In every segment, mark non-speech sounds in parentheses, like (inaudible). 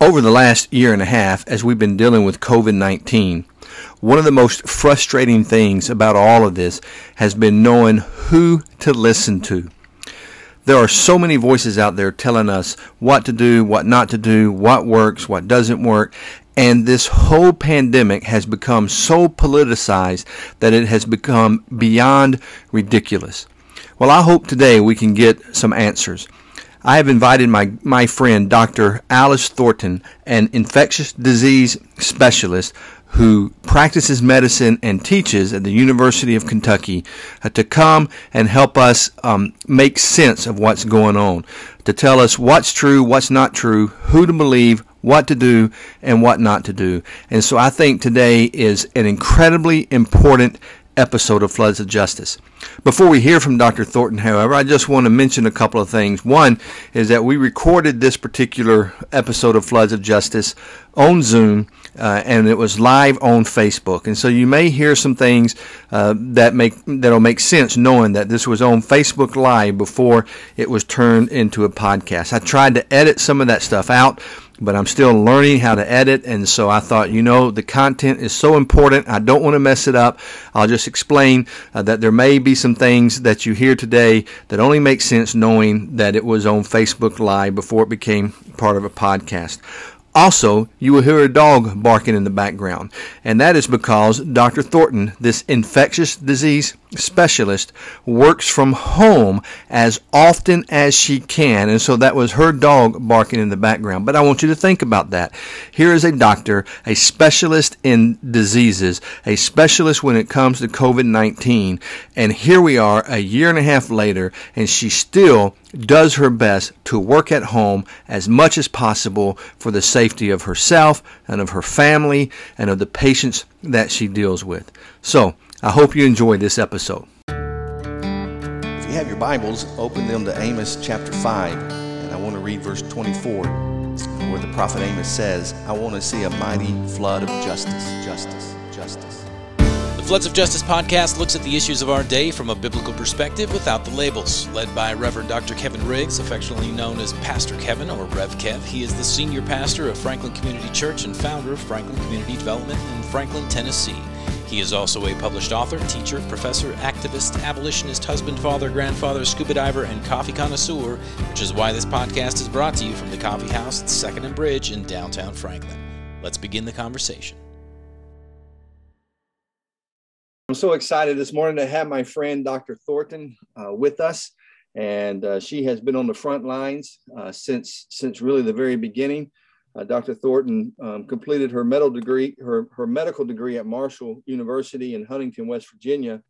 Over the last year and a half, as we've been dealing with COVID 19, one of the most frustrating things about all of this has been knowing who to listen to. There are so many voices out there telling us what to do, what not to do, what works, what doesn't work, and this whole pandemic has become so politicized that it has become beyond ridiculous. Well, I hope today we can get some answers. I have invited my, my friend, Dr. Alice Thornton, an infectious disease specialist who practices medicine and teaches at the University of Kentucky, uh, to come and help us um, make sense of what's going on, to tell us what's true, what's not true, who to believe, what to do, and what not to do. And so I think today is an incredibly important episode of Floods of Justice. Before we hear from Dr. Thornton, however, I just want to mention a couple of things. One is that we recorded this particular episode of Floods of Justice on Zoom, uh, and it was live on Facebook. And so you may hear some things uh, that make that'll make sense, knowing that this was on Facebook Live before it was turned into a podcast. I tried to edit some of that stuff out but I'm still learning how to edit. And so I thought, you know, the content is so important. I don't want to mess it up. I'll just explain uh, that there may be some things that you hear today that only make sense knowing that it was on Facebook Live before it became part of a podcast. Also, you will hear a dog barking in the background, and that is because Dr. Thornton, this infectious disease specialist, works from home as often as she can, and so that was her dog barking in the background. But I want you to think about that. Here is a doctor, a specialist in diseases, a specialist when it comes to COVID 19, and here we are a year and a half later, and she still does her best to work at home as much as possible for the safety of herself and of her family and of the patients that she deals with. So, I hope you enjoyed this episode. If you have your Bibles, open them to Amos chapter 5, and I want to read verse 24, where the prophet Amos says, I want to see a mighty flood of justice, justice, justice. The Floods of Justice podcast looks at the issues of our day from a biblical perspective without the labels. Led by Reverend Dr. Kevin Riggs, affectionately known as Pastor Kevin or Rev Kev. He is the senior pastor of Franklin Community Church and founder of Franklin Community Development in Franklin, Tennessee. He is also a published author, teacher, professor, activist, abolitionist, husband, father, grandfather, scuba diver, and coffee connoisseur, which is why this podcast is brought to you from the coffee house at 2nd and Bridge in downtown Franklin. Let's begin the conversation. I'm so excited this morning to have my friend Dr. Thornton uh, with us, and uh, she has been on the front lines uh, since since really the very beginning. Uh, Dr. Thornton um, completed her medical degree her her medical degree at Marshall University in Huntington, West Virginia,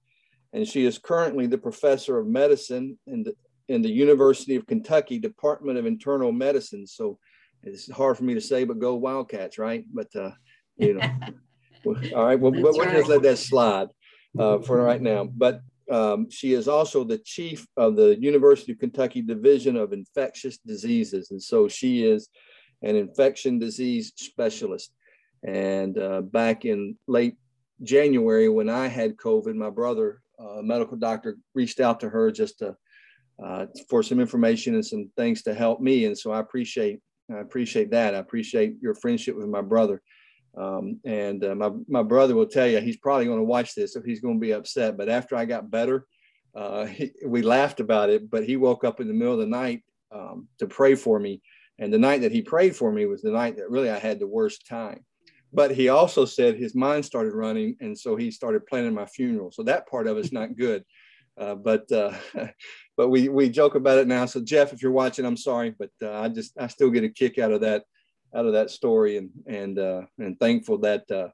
and she is currently the professor of medicine in the in the University of Kentucky Department of Internal Medicine. So it's hard for me to say, but go Wildcats, right? But uh, you know. (laughs) All right, well, we'll right. just let that slide uh, for right now. But um, she is also the chief of the University of Kentucky Division of Infectious Diseases. And so she is an infection disease specialist. And uh, back in late January, when I had COVID, my brother, a uh, medical doctor, reached out to her just to, uh, for some information and some things to help me. And so I appreciate I appreciate that. I appreciate your friendship with my brother. Um, and uh, my, my brother will tell you, he's probably going to watch this, so he's going to be upset. But after I got better, uh, he, we laughed about it, but he woke up in the middle of the night um, to pray for me. And the night that he prayed for me was the night that really I had the worst time. But he also said his mind started running, and so he started planning my funeral. So that part of it's not good. (laughs) Uh, but uh, (laughs) but we we joke about it now. So Jeff, if you're watching, I'm sorry, but uh, I just I still get a kick out of that out of that story and and uh, and thankful that uh,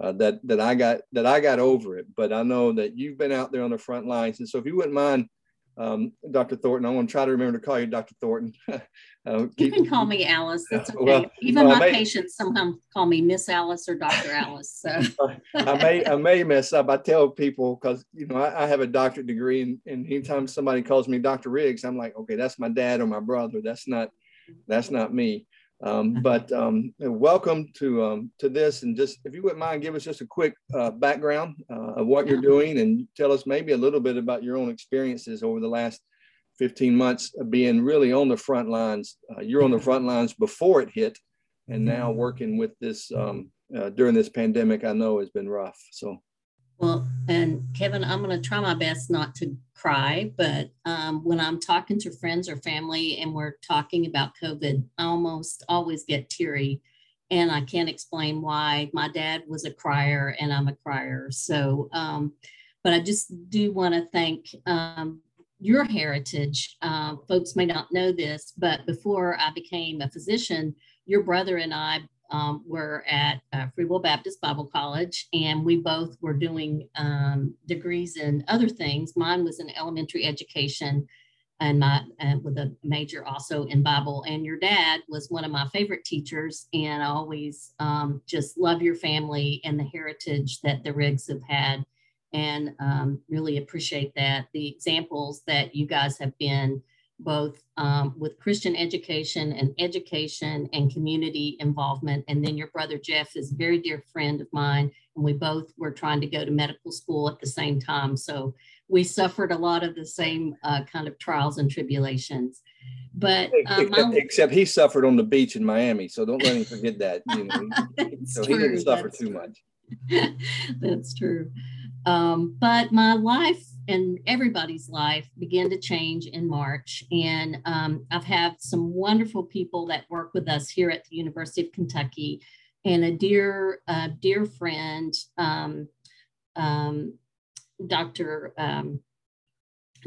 uh, that that I got that I got over it. But I know that you've been out there on the front lines, and so if you wouldn't mind, um, Dr. Thornton, I want to try to remember to call you Dr. Thornton. (laughs) uh, keep, you can call me Alice. That's (laughs) okay. Well, Even my may, patients sometimes call me Miss Alice or Dr. Alice. So (laughs) I may I may mess up. I tell people because you know I, I, have a doctorate degree, and, and anytime somebody calls me Dr. Riggs, I'm like, okay, that's my dad or my brother. That's not that's not me. Um, (laughs) but um, welcome to um, to this, and just if you wouldn't mind, give us just a quick uh, background uh, of what you're doing, and tell us maybe a little bit about your own experiences over the last 15 months of being really on the front lines. Uh, you're on the front lines before it hit, and now working with this um, uh, during this pandemic, I know has been rough. So. Well, and Kevin, I'm going to try my best not to cry, but um, when I'm talking to friends or family and we're talking about COVID, I almost always get teary and I can't explain why. My dad was a crier and I'm a crier. So, um, but I just do want to thank um, your heritage. Uh, folks may not know this, but before I became a physician, your brother and I um, were at uh, Free Will Baptist Bible College, and we both were doing um, degrees in other things. Mine was in elementary education, and my uh, with a major also in Bible. And your dad was one of my favorite teachers, and I always um, just love your family and the heritage that the Riggs have had, and um, really appreciate that the examples that you guys have been both um, with Christian education and education and community involvement. And then your brother Jeff is a very dear friend of mine, and we both were trying to go to medical school at the same time. So we suffered a lot of the same uh, kind of trials and tribulations. But um, except, except, he suffered on the beach in Miami, so don't let him forget that. You know, (laughs) so true. he didn't suffer That's too much. (laughs) That's true. Um, but my life and everybody's life began to change in March. And um, I've had some wonderful people that work with us here at the University of Kentucky, and a dear, uh, dear friend, um, um, Dr. Um,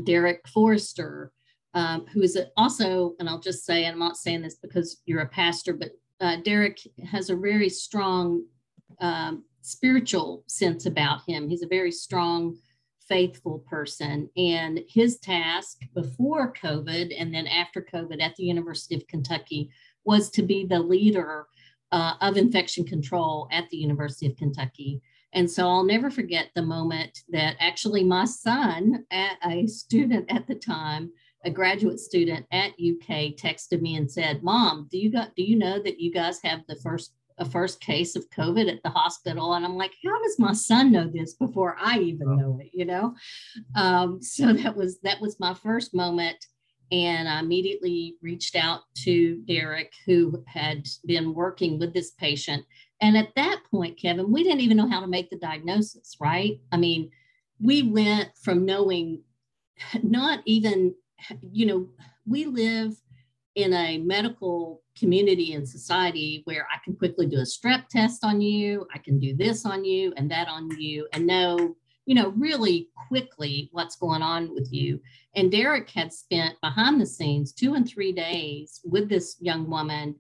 Derek Forster, um, who is also, and I'll just say, and I'm not saying this because you're a pastor, but uh, Derek has a very strong um, spiritual sense about him. He's a very strong faithful person. And his task before COVID and then after COVID at the University of Kentucky was to be the leader uh, of infection control at the University of Kentucky. And so I'll never forget the moment that actually my son, a student at the time, a graduate student at UK, texted me and said, "Mom, do you got do you know that you guys have the first a first case of COVID at the hospital. And I'm like, how does my son know this before I even know it? You know? Um, so (laughs) that was that was my first moment. And I immediately reached out to Derek, who had been working with this patient. And at that point, Kevin, we didn't even know how to make the diagnosis, right? I mean, we went from knowing (laughs) not even, you know, we live in a medical community and society where I can quickly do a strep test on you, I can do this on you and that on you, and know, you know, really quickly what's going on with you. And Derek had spent behind the scenes two and three days with this young woman,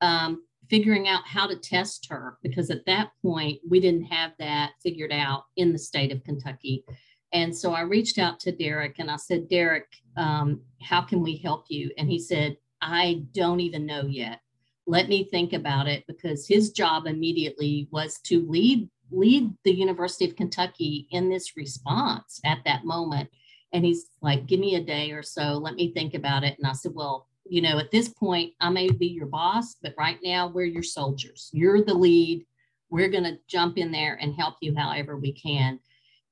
um, figuring out how to test her because at that point we didn't have that figured out in the state of Kentucky. And so I reached out to Derek and I said, Derek, um, how can we help you? And he said, I don't even know yet. Let me think about it because his job immediately was to lead lead the University of Kentucky in this response at that moment. And he's like, give me a day or so, let me think about it. And I said, well, you know, at this point, I may be your boss, but right now we're your soldiers. You're the lead. We're going to jump in there and help you however we can.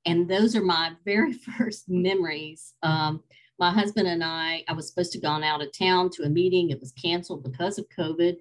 And those are my (laughs) very first memories. Um, my husband and I, I was supposed to gone out of town to a meeting. It was canceled because of COVID.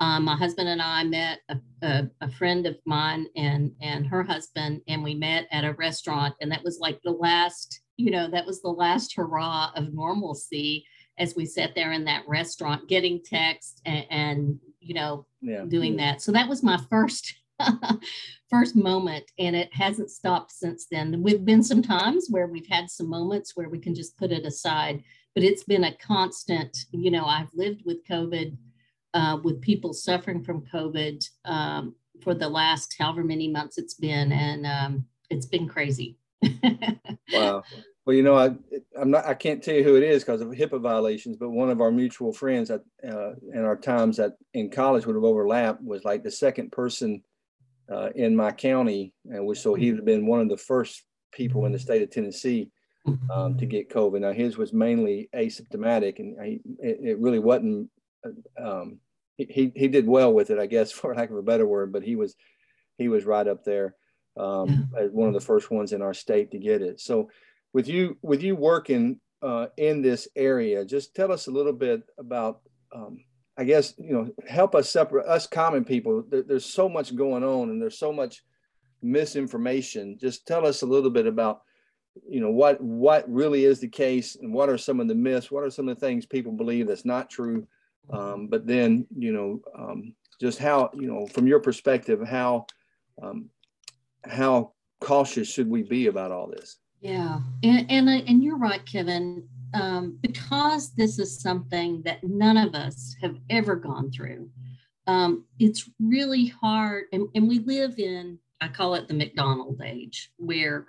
Um, my husband and I met a, a, a, friend of mine and and her husband, and we met at a restaurant, and that was like the last, you know, that was the last hurrah of normalcy as we sat there in that restaurant, getting text and, and you know, yeah. doing that. So that was my first (laughs) first moment and it hasn't stopped since then. We've been some times where we've had some moments where we can just put it aside but it's been a constant you know i've lived with covid uh, with people suffering from covid um, for the last however many months it's been and um, it's been crazy. (laughs) Wow. Well you know i i'm not i can't tell you who it is because of hipaa violations but one of our mutual friends at uh, in our times that in college would have overlapped was like the second person uh, in my county, and so he would have been one of the first people in the state of Tennessee um, to get COVID. Now his was mainly asymptomatic, and he, it, really wasn't. Uh, um, he he did well with it, I guess, (laughs) for lack of a better word. But he was he was right up there um, as one of the first ones in our state to get it. So with you with you working uh, in this area, just tell us a little bit about um, I guess you know help us separate us common people. There, there's so much going on, and there's so much misinformation. Just tell us a little bit about you know what what really is the case, and what are some of the myths. What are some of the things people believe that's not true? Um, but then you know um, just how you know from your perspective how um, how cautious should we be about all this? Yeah, and and, and you're right, Kevin um, because this is something that none of us have ever gone through, um, it's really hard. And, and we live in, I call it the McDonald age, where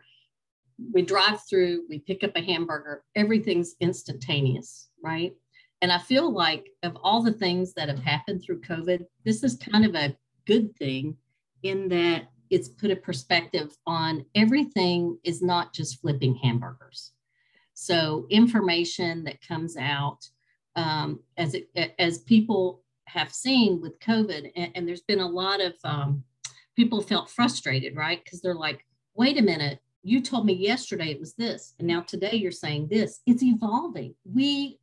we drive through, we pick up a hamburger, everything's instantaneous, right? And I feel like of all the things that have happened through COVID, this is kind of a good thing in that it's put a perspective on everything is not just flipping hamburgers. So information that comes out um, as it, as people have seen with COVID, and, and there's been a lot of um, people felt frustrated, right? Because they're like, wait a minute, you told me yesterday it was this, and now today you're saying this. It's evolving. We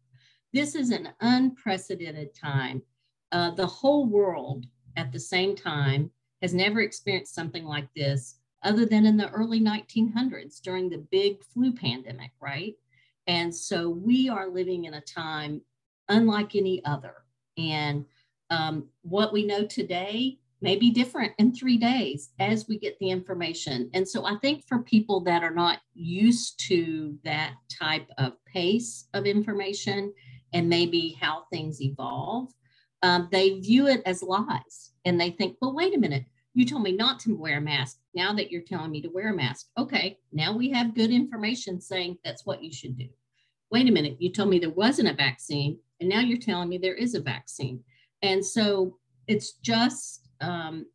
this is an unprecedented time. Uh, the whole world at the same time has never experienced something like this other than in the early 1900s during the big flu pandemic, right? And so we are living in a time unlike any other. And um, what we know today may be different in three days as we get the information. And so I think for people that are not used to that type of pace of information and maybe how things evolve, um, they view it as lies and they think, well, wait a minute, you told me not to wear a mask. Now that you're telling me to wear a mask, okay, now we have good information saying that's what you should do wait a minute, you told me there wasn't a vaccine, and now you're telling me there is a vaccine. And so it's just, um,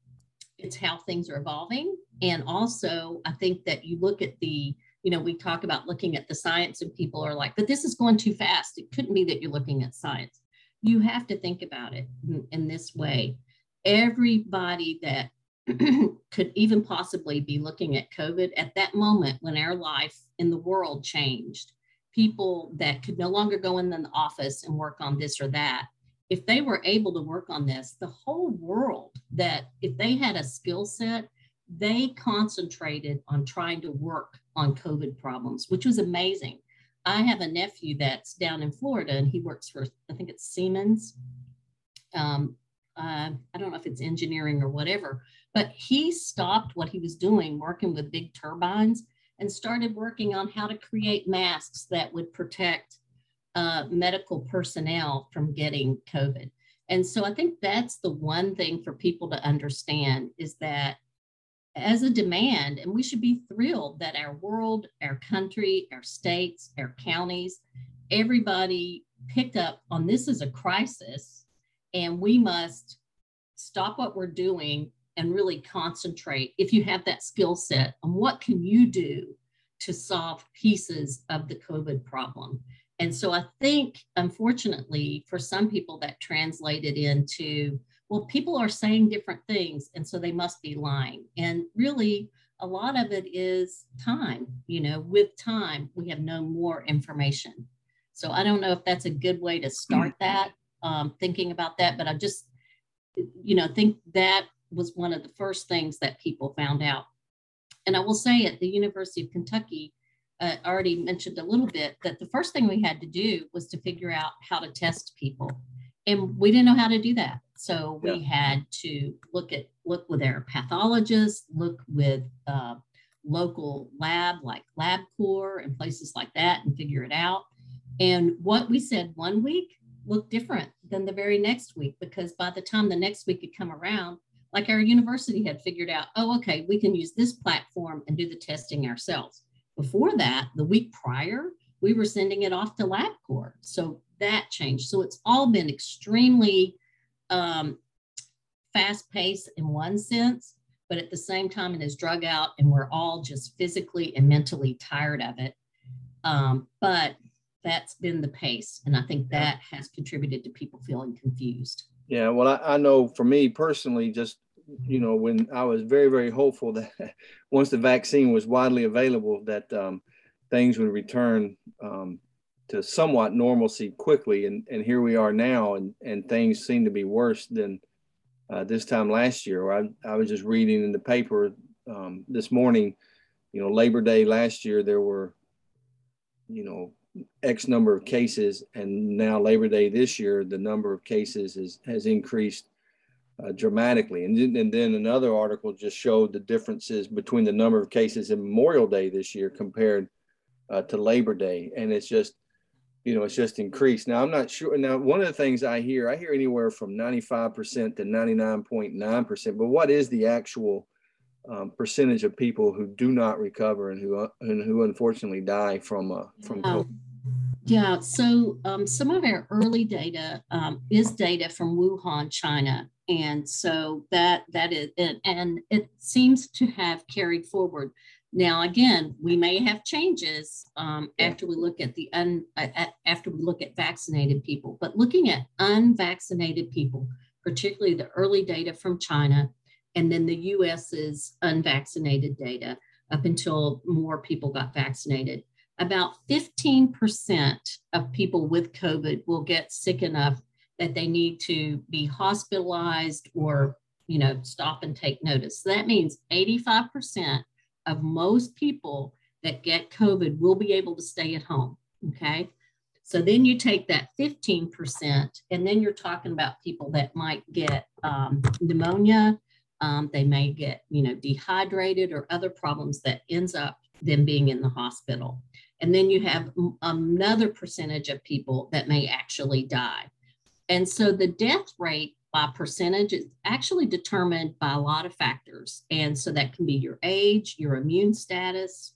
it's how things are evolving. And also, I think that you look at the, you know, we talk about looking at the science, and people are like, but this is going too fast. It couldn't be that you're looking at science. You have to think about it in, in this way. Everybody that (clears throat) could even possibly be looking at COVID at that moment when our life in the world changed people that could no longer go in the office and work on this or that, if they were able to work on this, the whole world that if they had a skill set, they concentrated on trying to work on COVID problems, which was amazing. I have a nephew that's down in Florida and he works for, I think it's Siemens. Um, uh, I don't know if it's engineering or whatever, but he stopped what he was doing working with big turbines and started working on how to create masks that would protect uh, medical personnel from getting COVID. And so I think that's the one thing for people to understand is that as a demand, and we should be thrilled that our world, our country, our states, our counties, everybody picked up on this as a crisis, and we must stop what we're doing and really concentrate if you have that skill set on what can you do to solve pieces of the covid problem. And so i think unfortunately for some people that translated into well people are saying different things and so they must be lying. And really a lot of it is time you know with time we have no more information. So i don't know if that's a good way to start that um, thinking about that but i just you know think that was one of the first things that people found out. And I will say at the University of Kentucky, uh, already mentioned a little bit that the first thing we had to do was to figure out how to test people. And we didn't know how to do that. So we yeah. had to look at look with our pathologists, look with uh, local lab like LabCorp and places like that and figure it out. And what we said one week looked different than the very next week because by the time the next week had come around, like our university had figured out, oh, okay, we can use this platform and do the testing ourselves. Before that, the week prior, we were sending it off to LabCorp. So that changed. So it's all been extremely um, fast paced in one sense, but at the same time, it is drug out and we're all just physically and mentally tired of it. Um, but that's been the pace. And I think that has contributed to people feeling confused. Yeah, well, I, I know for me personally, just you know, when I was very, very hopeful that (laughs) once the vaccine was widely available, that um, things would return um, to somewhat normalcy quickly, and and here we are now, and and things seem to be worse than uh, this time last year. I I was just reading in the paper um, this morning, you know, Labor Day last year there were, you know, X number of cases, and now Labor Day this year the number of cases is, has increased uh, dramatically. And then, and then another article just showed the differences between the number of cases in Memorial Day this year compared uh, to Labor Day, and it's just you know, it's just increased. Now, I'm not sure. Now, one of the things I hear, I hear anywhere from 95% to 99.9%, but what is the actual um, percentage of people who do not recover and who, uh, and who unfortunately die from, uh, from COVID? Yeah, so um, some of our early data um, is data from Wuhan, China, and so that that is and, and it seems to have carried forward. Now, again, we may have changes um, after we look at the un, uh, after we look at vaccinated people, but looking at unvaccinated people, particularly the early data from China, and then the U.S.'s unvaccinated data up until more people got vaccinated. About 15% of people with COVID will get sick enough that they need to be hospitalized or, you know, stop and take notice. So that means 85% of most people that get COVID will be able to stay at home. Okay. So then you take that 15%, and then you're talking about people that might get um, pneumonia. Um, they may get, you know, dehydrated or other problems that ends up them being in the hospital. And then you have another percentage of people that may actually die. And so the death rate by percentage is actually determined by a lot of factors. And so that can be your age, your immune status,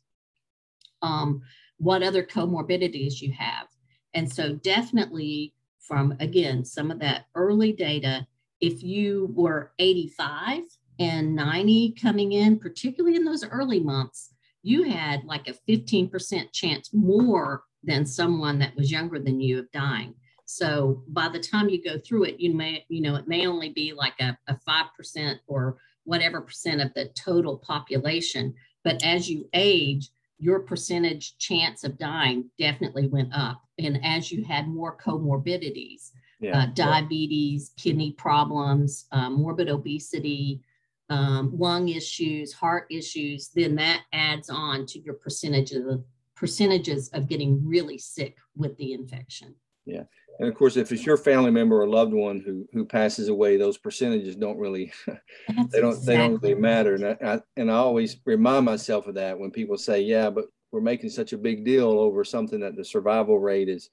um, what other comorbidities you have. And so definitely from, again, some of that early data, if you were 85 and 90 coming in, particularly in those early months, you had like a 15% chance more than someone that was younger than you of dying. So by the time you go through it, you may, you know, it may only be like a, a 5% or whatever percent of the total population. But as you age, your percentage chance of dying definitely went up. And as you had more comorbidities, yeah, uh, diabetes, yeah. kidney problems, uh, morbid obesity, um, lung issues, heart issues, then that adds on to your percentage of percentages of getting really sick with the infection. Yeah. And of course, if it's your family member or loved one who who passes away, those percentages don't really (laughs) they don't exactly. they don't really matter. And I, I, and I always remind myself of that when people say, "Yeah, but we're making such a big deal over something that the survival rate is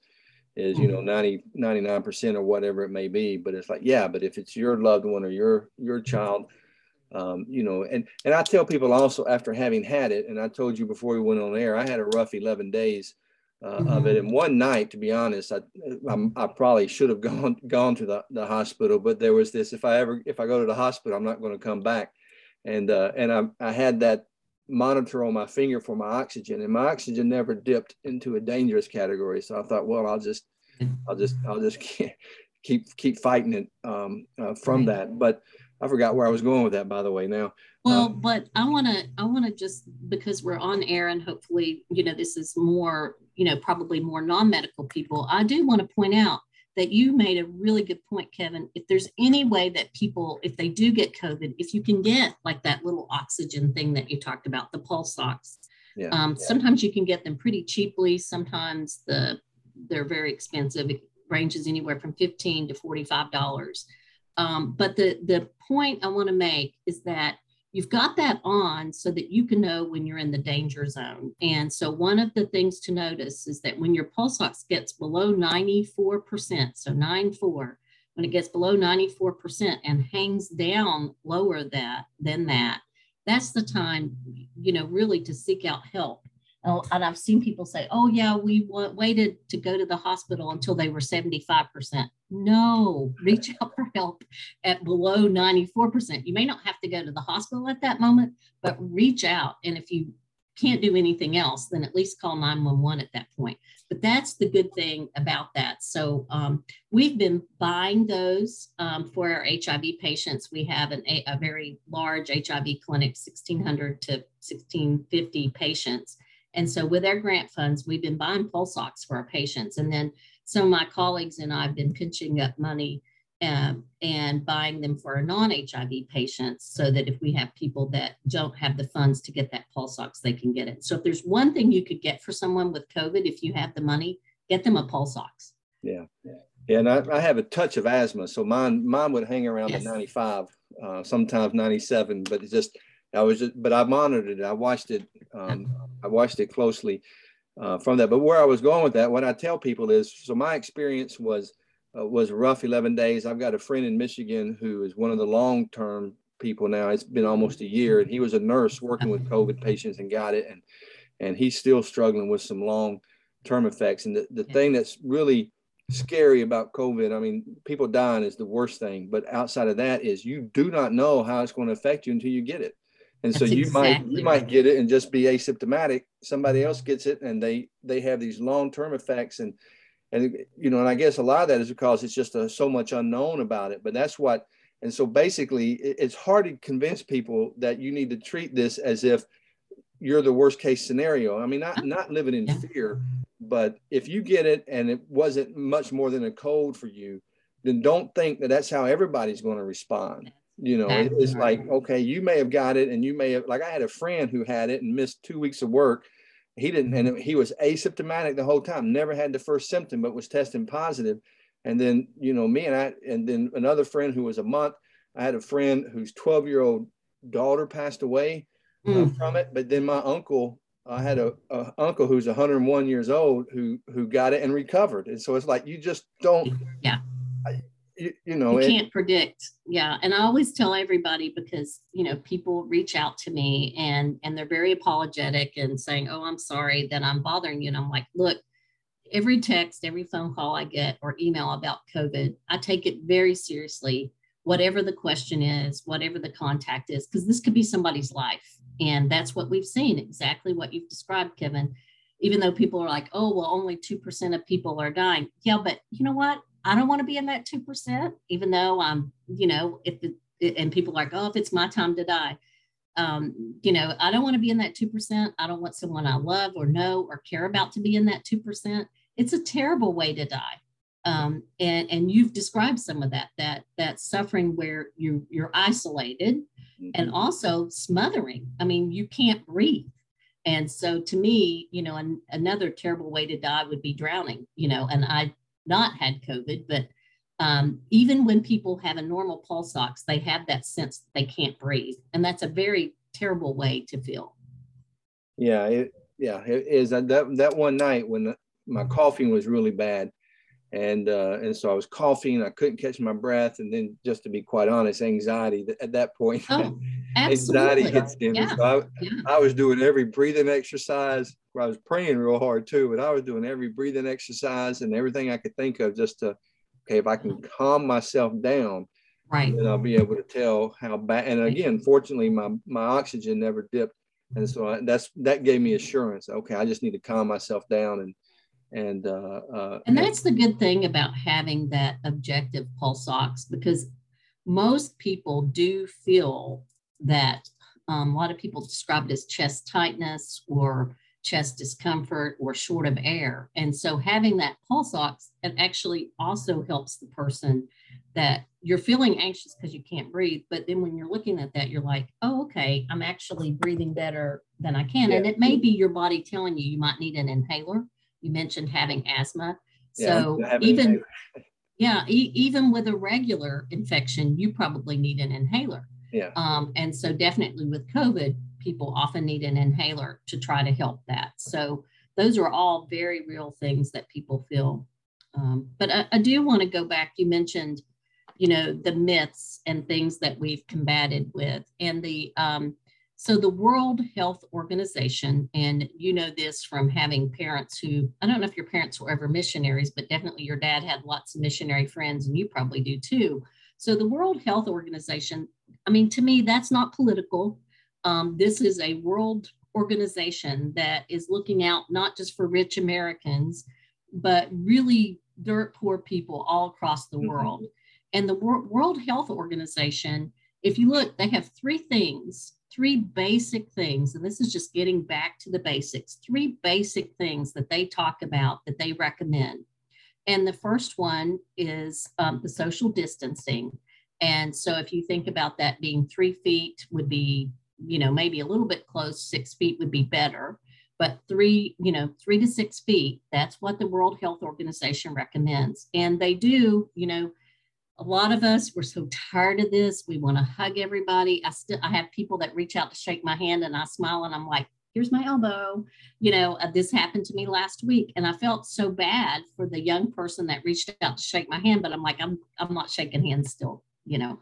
is you know mm-hmm. 90 99 percent or whatever it may be." But it's like, yeah, but if it's your loved one or your your child. Um, you know, and and I tell people also after having had it, and I told you before we went on air, I had a rough 11 days uh, mm-hmm. of it. And one night, to be honest, I, I, I probably should have (laughs) gone gone to the, the hospital, but there was this: if I ever if I go to the hospital, I'm not going to come back. And uh, and I, I had that monitor on my finger for my oxygen, and my oxygen never dipped into a dangerous category. So I thought, well, I'll just I'll just I'll just (laughs) keep keep fighting it um, uh, from that. But I forgot where I was going with that, by the way. Now, well, um, but I want to I want to just because we're on air and hopefully you know this is more you know probably more non-medical people. I do want to point out that you made a really good point, Kevin. If there's any way that people, if they do get COVID, if you can get like that little oxygen thing that you talked about, the pulse ox. Yeah, um, yeah. Sometimes you can get them pretty cheaply. Sometimes the they're very expensive. It ranges anywhere from fifteen to forty-five dollars. Um, but the, the point I want to make is that you've got that on so that you can know when you're in the danger zone. And so one of the things to notice is that when your pulse ox gets below 94%, so 9-4, when it gets below 94% and hangs down lower that than that, that's the time, you know, really to seek out help Oh, and I've seen people say, oh, yeah, we waited to go to the hospital until they were 75%. No, reach out for help at below 94%. You may not have to go to the hospital at that moment, but reach out. And if you can't do anything else, then at least call 911 at that point. But that's the good thing about that. So um, we've been buying those um, for our HIV patients. We have an, a, a very large HIV clinic, 1,600 to 1,650 patients And so with our grant funds, we've been buying pulse ox for our patients. And then some of my colleagues and I have been pinching up money um, and buying them for our non-HIV patients so that if we have people that don't have the funds to get that pulse ox, they can get it. So if there's one thing you could get for someone with COVID, if you have the money, get them a pulse ox. Yeah. Yeah. And I, I have a touch of asthma. So mine, mine would hang around yes. at 95, uh, sometimes 97, but it's just, I was just, but I monitored it. I watched it. Um, I watched it closely uh, from that. But where I was going with that, what I tell people is, so my experience was, uh, was rough 11 days. I've got a friend in Michigan who is one of the long term people now. It's been almost a year, and he was a nurse working with COVID patients and got it, and and he's still struggling with some long term effects. And the, the thing that's really scary about COVID, I mean, people dying is the worst thing, but outside of that is you do not know how it's going to affect you until you get it. And so you exactly might you might get it and just be asymptomatic. Somebody else gets it and they they have these long term effects. And and you know and i guess a lot of that is because it's just a, so much unknown about it. But that's what and so basically it, it's hard to convince people that you need to treat this as if you're the worst case scenario. I mean not not living in fear but if you get it and it wasn't much more than a cold for you then don't think that that's how everybody's going to respond you know it's like okay you may have got it and you may have like i had a friend who had it and missed two weeks of work he didn't, and he was asymptomatic the whole time, never had the first symptom, but was testing positive. And then, you know, me and I, and then another friend who was a month, I had a friend whose 12 year old daughter passed away uh, mm. from it. But then my uncle, I had a, a, uncle who's 101 years old who who got it and recovered. And so it's like you just don't. Yeah you, you know you can't it, predict. Yeah. And i always tell everybody because you know people reach out to me and and they're very apologetic and saying oh i'm sorry that i'm bothering you. And i'm like look every text every phone call i get or email about covid i take it very seriously whatever the question is whatever the contact is because this could be somebody's life. And that's what we've seen exactly what you've described kevin. Even though people are like oh well only 2% of people are dying. Yeah but you know what I don't want to be in that 2%, even though I'm, you know, if the, and people are like, oh, if it's my time to die, um, you know, I don't want to be in that 2%. I don't want someone I love or know or care about to be in that 2%. It's a terrible way to die. Um, and, and you've described some of that, that, that suffering where you, you're isolated and mm-hmm. also smothering. I mean, you can't breathe. And so to me, you know, an, another terrible way to die would be drowning, you know, and I not had COVID, but um, even when people have a normal pulse ox, they have that sense that they can't breathe. And that's a very terrible way to feel. Yeah, it, yeah, it is. That, that one night when the, my coughing was really bad, and uh, and so I was coughing, I couldn't catch my breath, and then just to be quite honest, anxiety at that point, (laughs) oh, anxiety hits in. Yeah. So I, yeah. I was doing every breathing exercise. I was praying real hard too, but I was doing every breathing exercise and everything I could think of just to, okay, if I can calm myself down, right, then I'll be able to tell how bad. And again, fortunately, my my oxygen never dipped, and so I, that's that gave me assurance. Okay, I just need to calm myself down and and uh, uh, and that's the good thing about having that objective pulse ox because most people do feel that um, a lot of people describe it as chest tightness or chest discomfort or short of air. And so having that pulse ox it actually also helps the person that you're feeling anxious because you can't breathe but then when you're looking at that you're like oh okay i'm actually breathing better than i can. Yeah. and it may be your body telling you you might need an inhaler you mentioned having asthma. So yeah, even (laughs) yeah, e- even with a regular infection, you probably need an inhaler. Yeah. Um, and so definitely with COVID, people often need an inhaler to try to help that. So those are all very real things that people feel. Um, but I, I do want to go back. You mentioned, you know, the myths and things that we've combated with, and the um, so, the World Health Organization, and you know this from having parents who, I don't know if your parents were ever missionaries, but definitely your dad had lots of missionary friends, and you probably do too. So, the World Health Organization, I mean, to me, that's not political. Um, this is a world organization that is looking out not just for rich Americans, but really dirt poor people all across the mm-hmm. world. And the World Health Organization, if you look, they have three things three basic things, and this is just getting back to the basics, three basic things that they talk about that they recommend. And the first one is um, the social distancing. And so if you think about that being three feet would be, you know, maybe a little bit close, six feet would be better. But three, you know, three to six feet, that's what the World Health Organization recommends. And they do, you know, a lot of us we're so tired of this we want to hug everybody. I still i have people that reach out to shake my hand and i smile and i'm like here's my elbow you know uh, this happened to me last week and i felt so bad for the young person that reached out to shake my hand but i'm like i'm i'm not shaking hands still you know?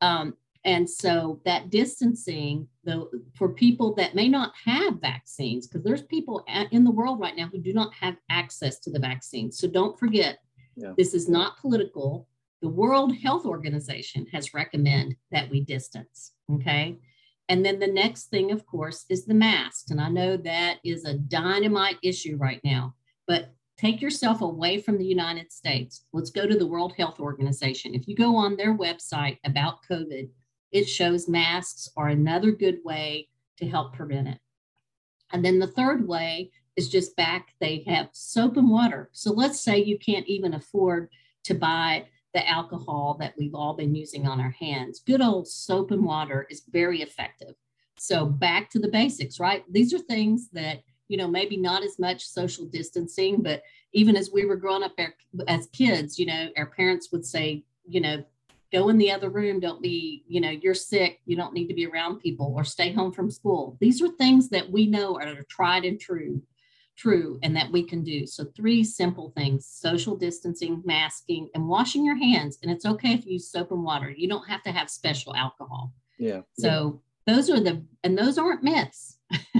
Um, and so that distancing though for people that may not have vaccines because there's people in the world right now who do not have access to the vaccine. So don't forget yeah. this is not political the world health organization has recommended that we distance okay and then the next thing of course is the mask and i know that is a dynamite issue right now but take yourself away from the United States. Let's go to the World Health Organization. If you go on their website about COVID, it shows masks are another good way to help prevent it. And then the third way is just back, they have soap and water. So let's say you can't even afford to buy the alcohol that we've all been using on our hands. Good old soap and water is very effective. So back to the basics, right? These are things that you know, maybe not as much social distancing, but even as we were growing up as kids, you know, our parents would say, you know, go in the other room, don't be, you know, you're sick, you don't need to be around people or stay home from school. These are things that we know are tried and true, true, and that we can do. So three simple things, social distancing, masking, and washing your hands. And it's okay if you use soap and water. You don't have to have special alcohol. Yeah. So yeah. those are the, and those aren't myths (laughs)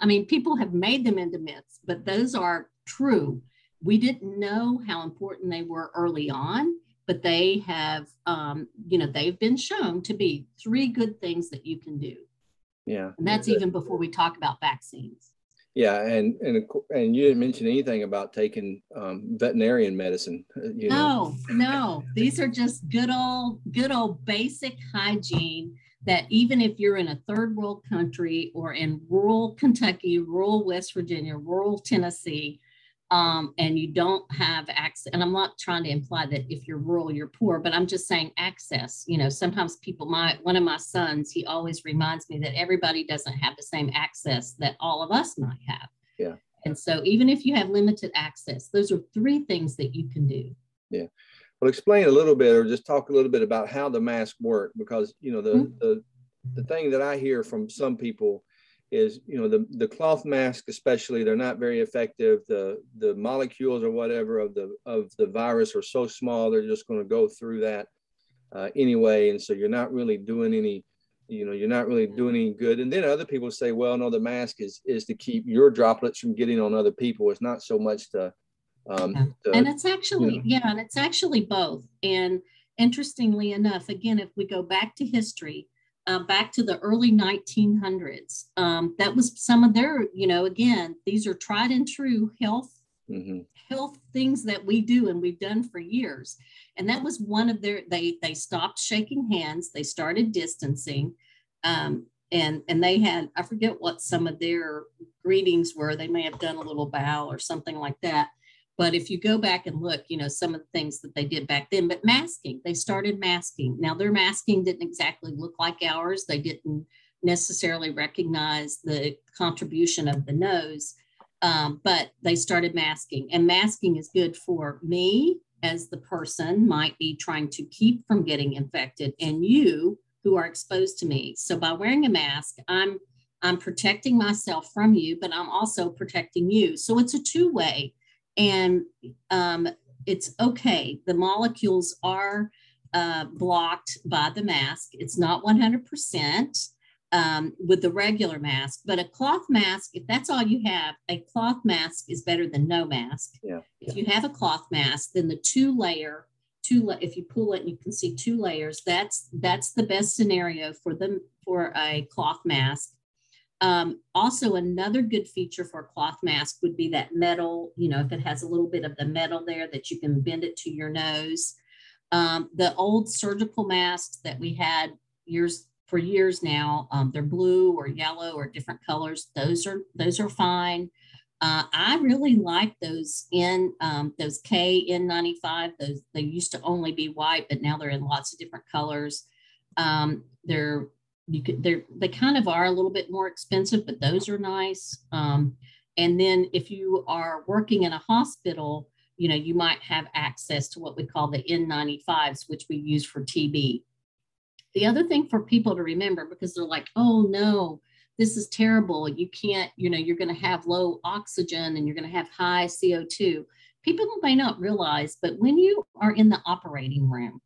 I mean, people have made them into myths, but those are true. We didn't know how important they were early on, but they have, um, you know, they've been shown to be three good things that you can do. Yeah. And that's even before we talk about vaccines. Yeah, and and and you didn't mention anything about taking um, veterinarian medicine. Uh, you know? No, no, these are just good old good old basic hygiene that even if you're in a third world country or in rural Kentucky, rural West Virginia, rural Tennessee, um, and you don't have access, and I'm not trying to imply that if you're rural, you're poor, but I'm just saying access. You know, sometimes people, my one of my sons, he always reminds me that everybody doesn't have the same access that all of us might have. Yeah. And so even if you have limited access, those are three things that you can do. Yeah. Well, explain a little bit, or just talk a little bit about how the mask work, because you know the mm-hmm. the the thing that I hear from some people is you know the the cloth mask especially they're not very effective the the molecules or whatever of the of the virus are so small they're just going to go through that uh, anyway and so you're not really doing any you know you're not really doing any good and then other people say well no the mask is is to keep your droplets from getting on other people it's not so much to um, yeah. to, and it's actually, you know. yeah, and it's actually both. And interestingly enough, again, if we go back to history, uh, back to the early 1900s, um, that was some of their, you know, again, these are tried and true health mm-hmm. health things that we do and we've done for years. And that was one of their. They they stopped shaking hands. They started distancing. Um, and and they had i forget what some of their greetings were they may have done a little bow or something like that but if you go back and look, you know, some of the things that they did back then, but masking, they started masking. Now their masking didn't exactly look like ours. They didn't necessarily recognize the contribution of the nose, um, but they started masking. And masking is good for me as the person might be trying to keep from getting infected and you who are exposed to me. So by wearing a mask, I'm I'm protecting myself from you, but I'm also protecting you. So it's a two-way and um, it's okay. The molecules are uh, blocked by the mask. It's not 100% um, with the regular mask, but a cloth mask, if that's all you have, a cloth mask is better than no mask. Yeah. If you have a cloth mask, then the two layer, two if you pull it, and you can see two layers. That's that's the best scenario for them for a cloth mask. Um, also, another good feature for a cloth mask would be that metal, you know, if it has a little bit of the metal there that you can bend it to your nose. Um, the old surgical masks that we had years for years now. Um, they're blue or yellow or different colors. Those are those are fine. Uh, I really like those in um, those KN95. Those they used to only be white, but now they're in lots of different colors. Um, they're you could they're they kind of are a little bit more expensive, but those are nice. Um, and then if you are working in a hospital, you know you might have access to what we call the N95s, which we use for TB. The other thing for people to remember, because they're like, oh no, this is terrible. You can't, you know, you're going to have low oxygen and you're going to have high CO2. People may not realize, but when you are in the operating room,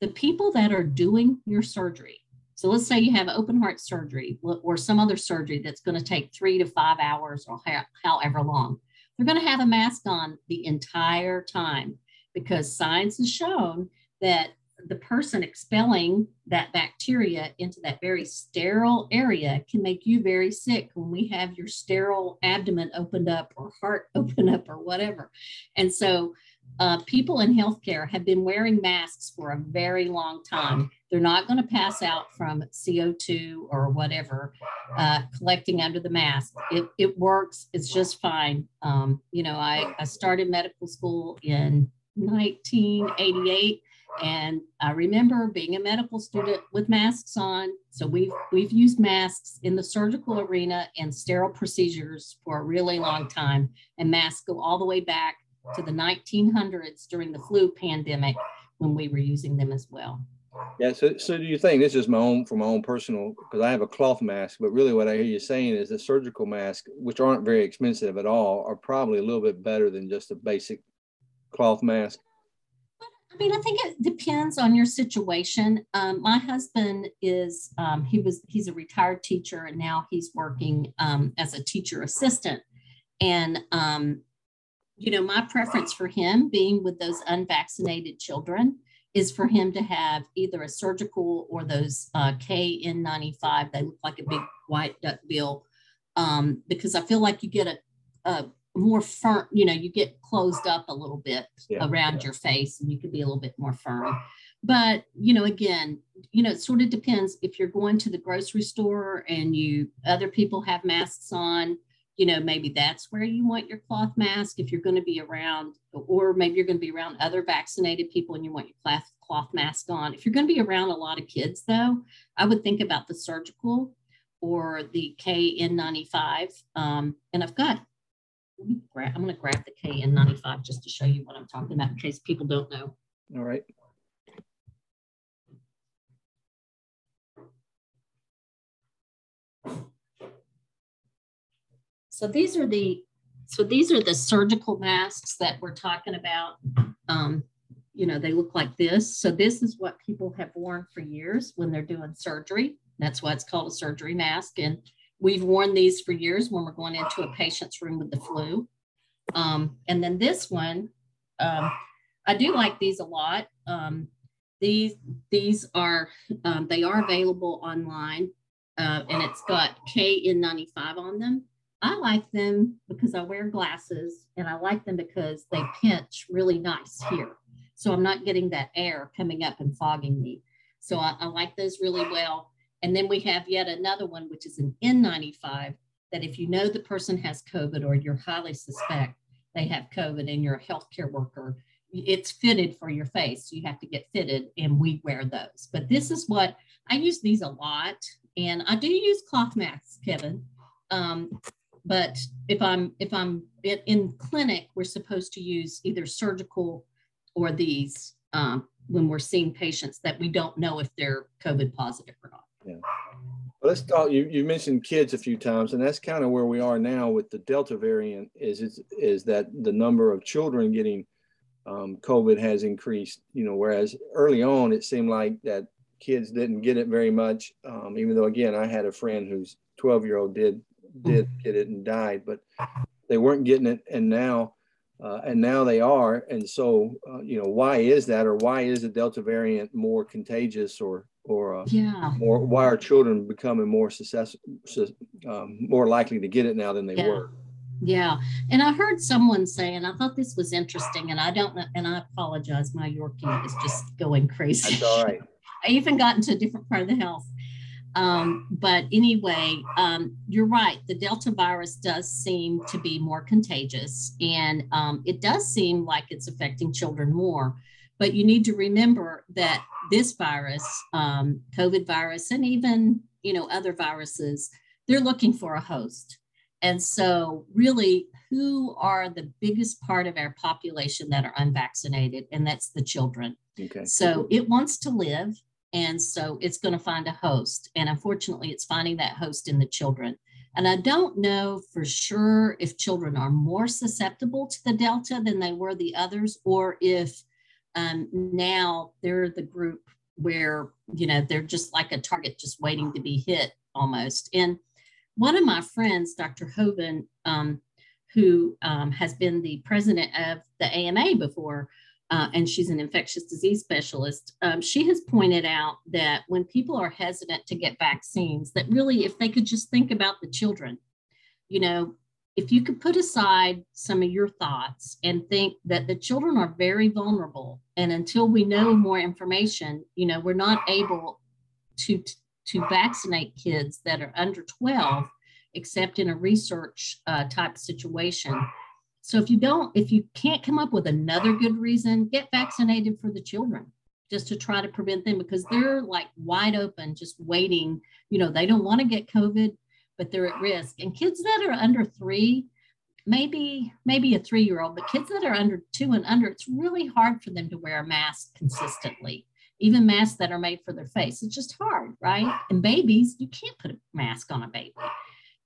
the people that are doing your surgery, so let's say you have open heart surgery or some other surgery that's going to take three to five hours or however long, they're going to have a mask on the entire time because science has shown that the person expelling that bacteria into that very sterile area can make you very sick when we have your sterile abdomen opened up or heart (laughs) open up or whatever. And so uh, people in healthcare have been wearing masks for a very long time. They're not going to pass out from CO2 or whatever uh, collecting under the mask. It, it works, it's just fine. Um, you know, I, I started medical school in 1988 and I remember being a medical student with masks on. So we've we've used masks in the surgical arena and sterile procedures for a really long time. And masks go all the way back to the 1900s during the flu pandemic when we were using them as well. Yeah. So, so do you think this is my own from my own personal because I have a cloth mask, but really what I hear you saying is the surgical mask, which aren't very expensive at all, are probably a little bit better than just a basic cloth mask. I mean, I think it depends on your situation. Um, my husband is um, he was he's a retired teacher and now he's working um, as a teacher assistant. And um, you know, my preference for him being with those unvaccinated children is for him to have either a surgical or those uh, KN95. They look like a big white duck bill um, because I feel like you get a, a more firm, you know, you get closed up a little bit yeah, around yeah. your face and you can be a little bit more firm. But, you know, again, you know, it sort of depends if you're going to the grocery store and you other people have masks on, you know, maybe that's where you want your cloth mask. If you're going to be around, or maybe you're going to be around other vaccinated people and you want your cloth, cloth mask on. If you're going to be around a lot of kids, though, I would think about the surgical or the KN95. Um, and I've got grab, I'm going to grab the KN95 just to show you what I'm talking about in case people don't know. All right. So these are the so these are the surgical masks that we're talking about. Um, you know, they look like this. So this is what people have worn for years when they're doing surgery. That's why it's called a surgery mask. And We've worn these for years when we're going into a patient's room with the flu. Um, and then this one, um, I do like these a lot. Um, these these are um, they are available online, uh, and it's got KN95 on them. I like them because I wear glasses, and I like them because they pinch really nice here. So I'm not getting that air coming up and fogging me. So I, I like those really well. And then we have yet another one, which is an N95, that if you know the person has COVID or you're highly suspect they have COVID and you're a healthcare worker, it's fitted for your face. You have to get fitted, and we wear those. But this is what I use these a lot, and I do use cloth masks, Kevin. Um, but if I'm if I'm in clinic, we're supposed to use either surgical or these um, when we're seeing patients that we don't know if they're COVID positive or not. Yeah. Well, let's talk. You, you mentioned kids a few times, and that's kind of where we are now with the Delta variant. Is is, is that the number of children getting um, COVID has increased? You know, whereas early on it seemed like that kids didn't get it very much. Um, even though, again, I had a friend whose 12 year old did did get it and died, but they weren't getting it, and now. Uh, and now they are, and so uh, you know why is that, or why is the Delta variant more contagious, or or uh, yeah, or why are children becoming more successful, um, more likely to get it now than they yeah. were? Yeah, and I heard someone say, and I thought this was interesting, and I don't know, and I apologize, my Yorkie is just going crazy. That's all right. (laughs) I even got into a different part of the house. Um, but anyway, um, you're right. The Delta virus does seem to be more contagious, and um, it does seem like it's affecting children more. But you need to remember that this virus, um, COVID virus, and even you know other viruses, they're looking for a host. And so, really, who are the biggest part of our population that are unvaccinated? And that's the children. Okay. So it wants to live. And so it's going to find a host. And unfortunately, it's finding that host in the children. And I don't know for sure if children are more susceptible to the Delta than they were the others, or if um, now they're the group where, you know, they're just like a target just waiting to be hit almost. And one of my friends, Dr. Hoven, um, who um, has been the president of the AMA before, uh, and she's an infectious disease specialist, um, she has pointed out that when people are hesitant to get vaccines, that really, if they could just think about the children, you know, if you could put aside some of your thoughts and think that the children are very vulnerable, and until we know more information, you know, we're not able to to vaccinate kids that are under 12, except in a research uh, type situation so if you don't, if you can't come up with another good reason, get vaccinated for the children just to try to prevent them because they're like wide open, just waiting. You know, they don't want to get COVID, but they're at risk. And kids that are under three, maybe maybe a three-year-old, but kids that are under two and under, it's really hard for them to wear a mask consistently. Even masks that are made for their face, it's just hard, right? And babies, you can't put a mask on a baby.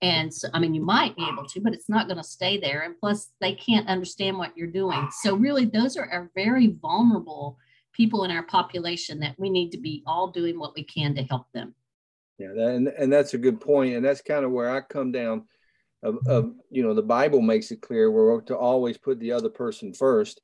And so, I mean, you might be able to, but it's not going to stay there. And plus, they can't understand what you're doing. So, really, those are, are very vulnerable people in our population that we need to be all doing what we can to help them. Yeah, that, and, and that's a good point. And that's kind of where I come down. Of, of you know, the Bible makes it clear we're to always put the other person first,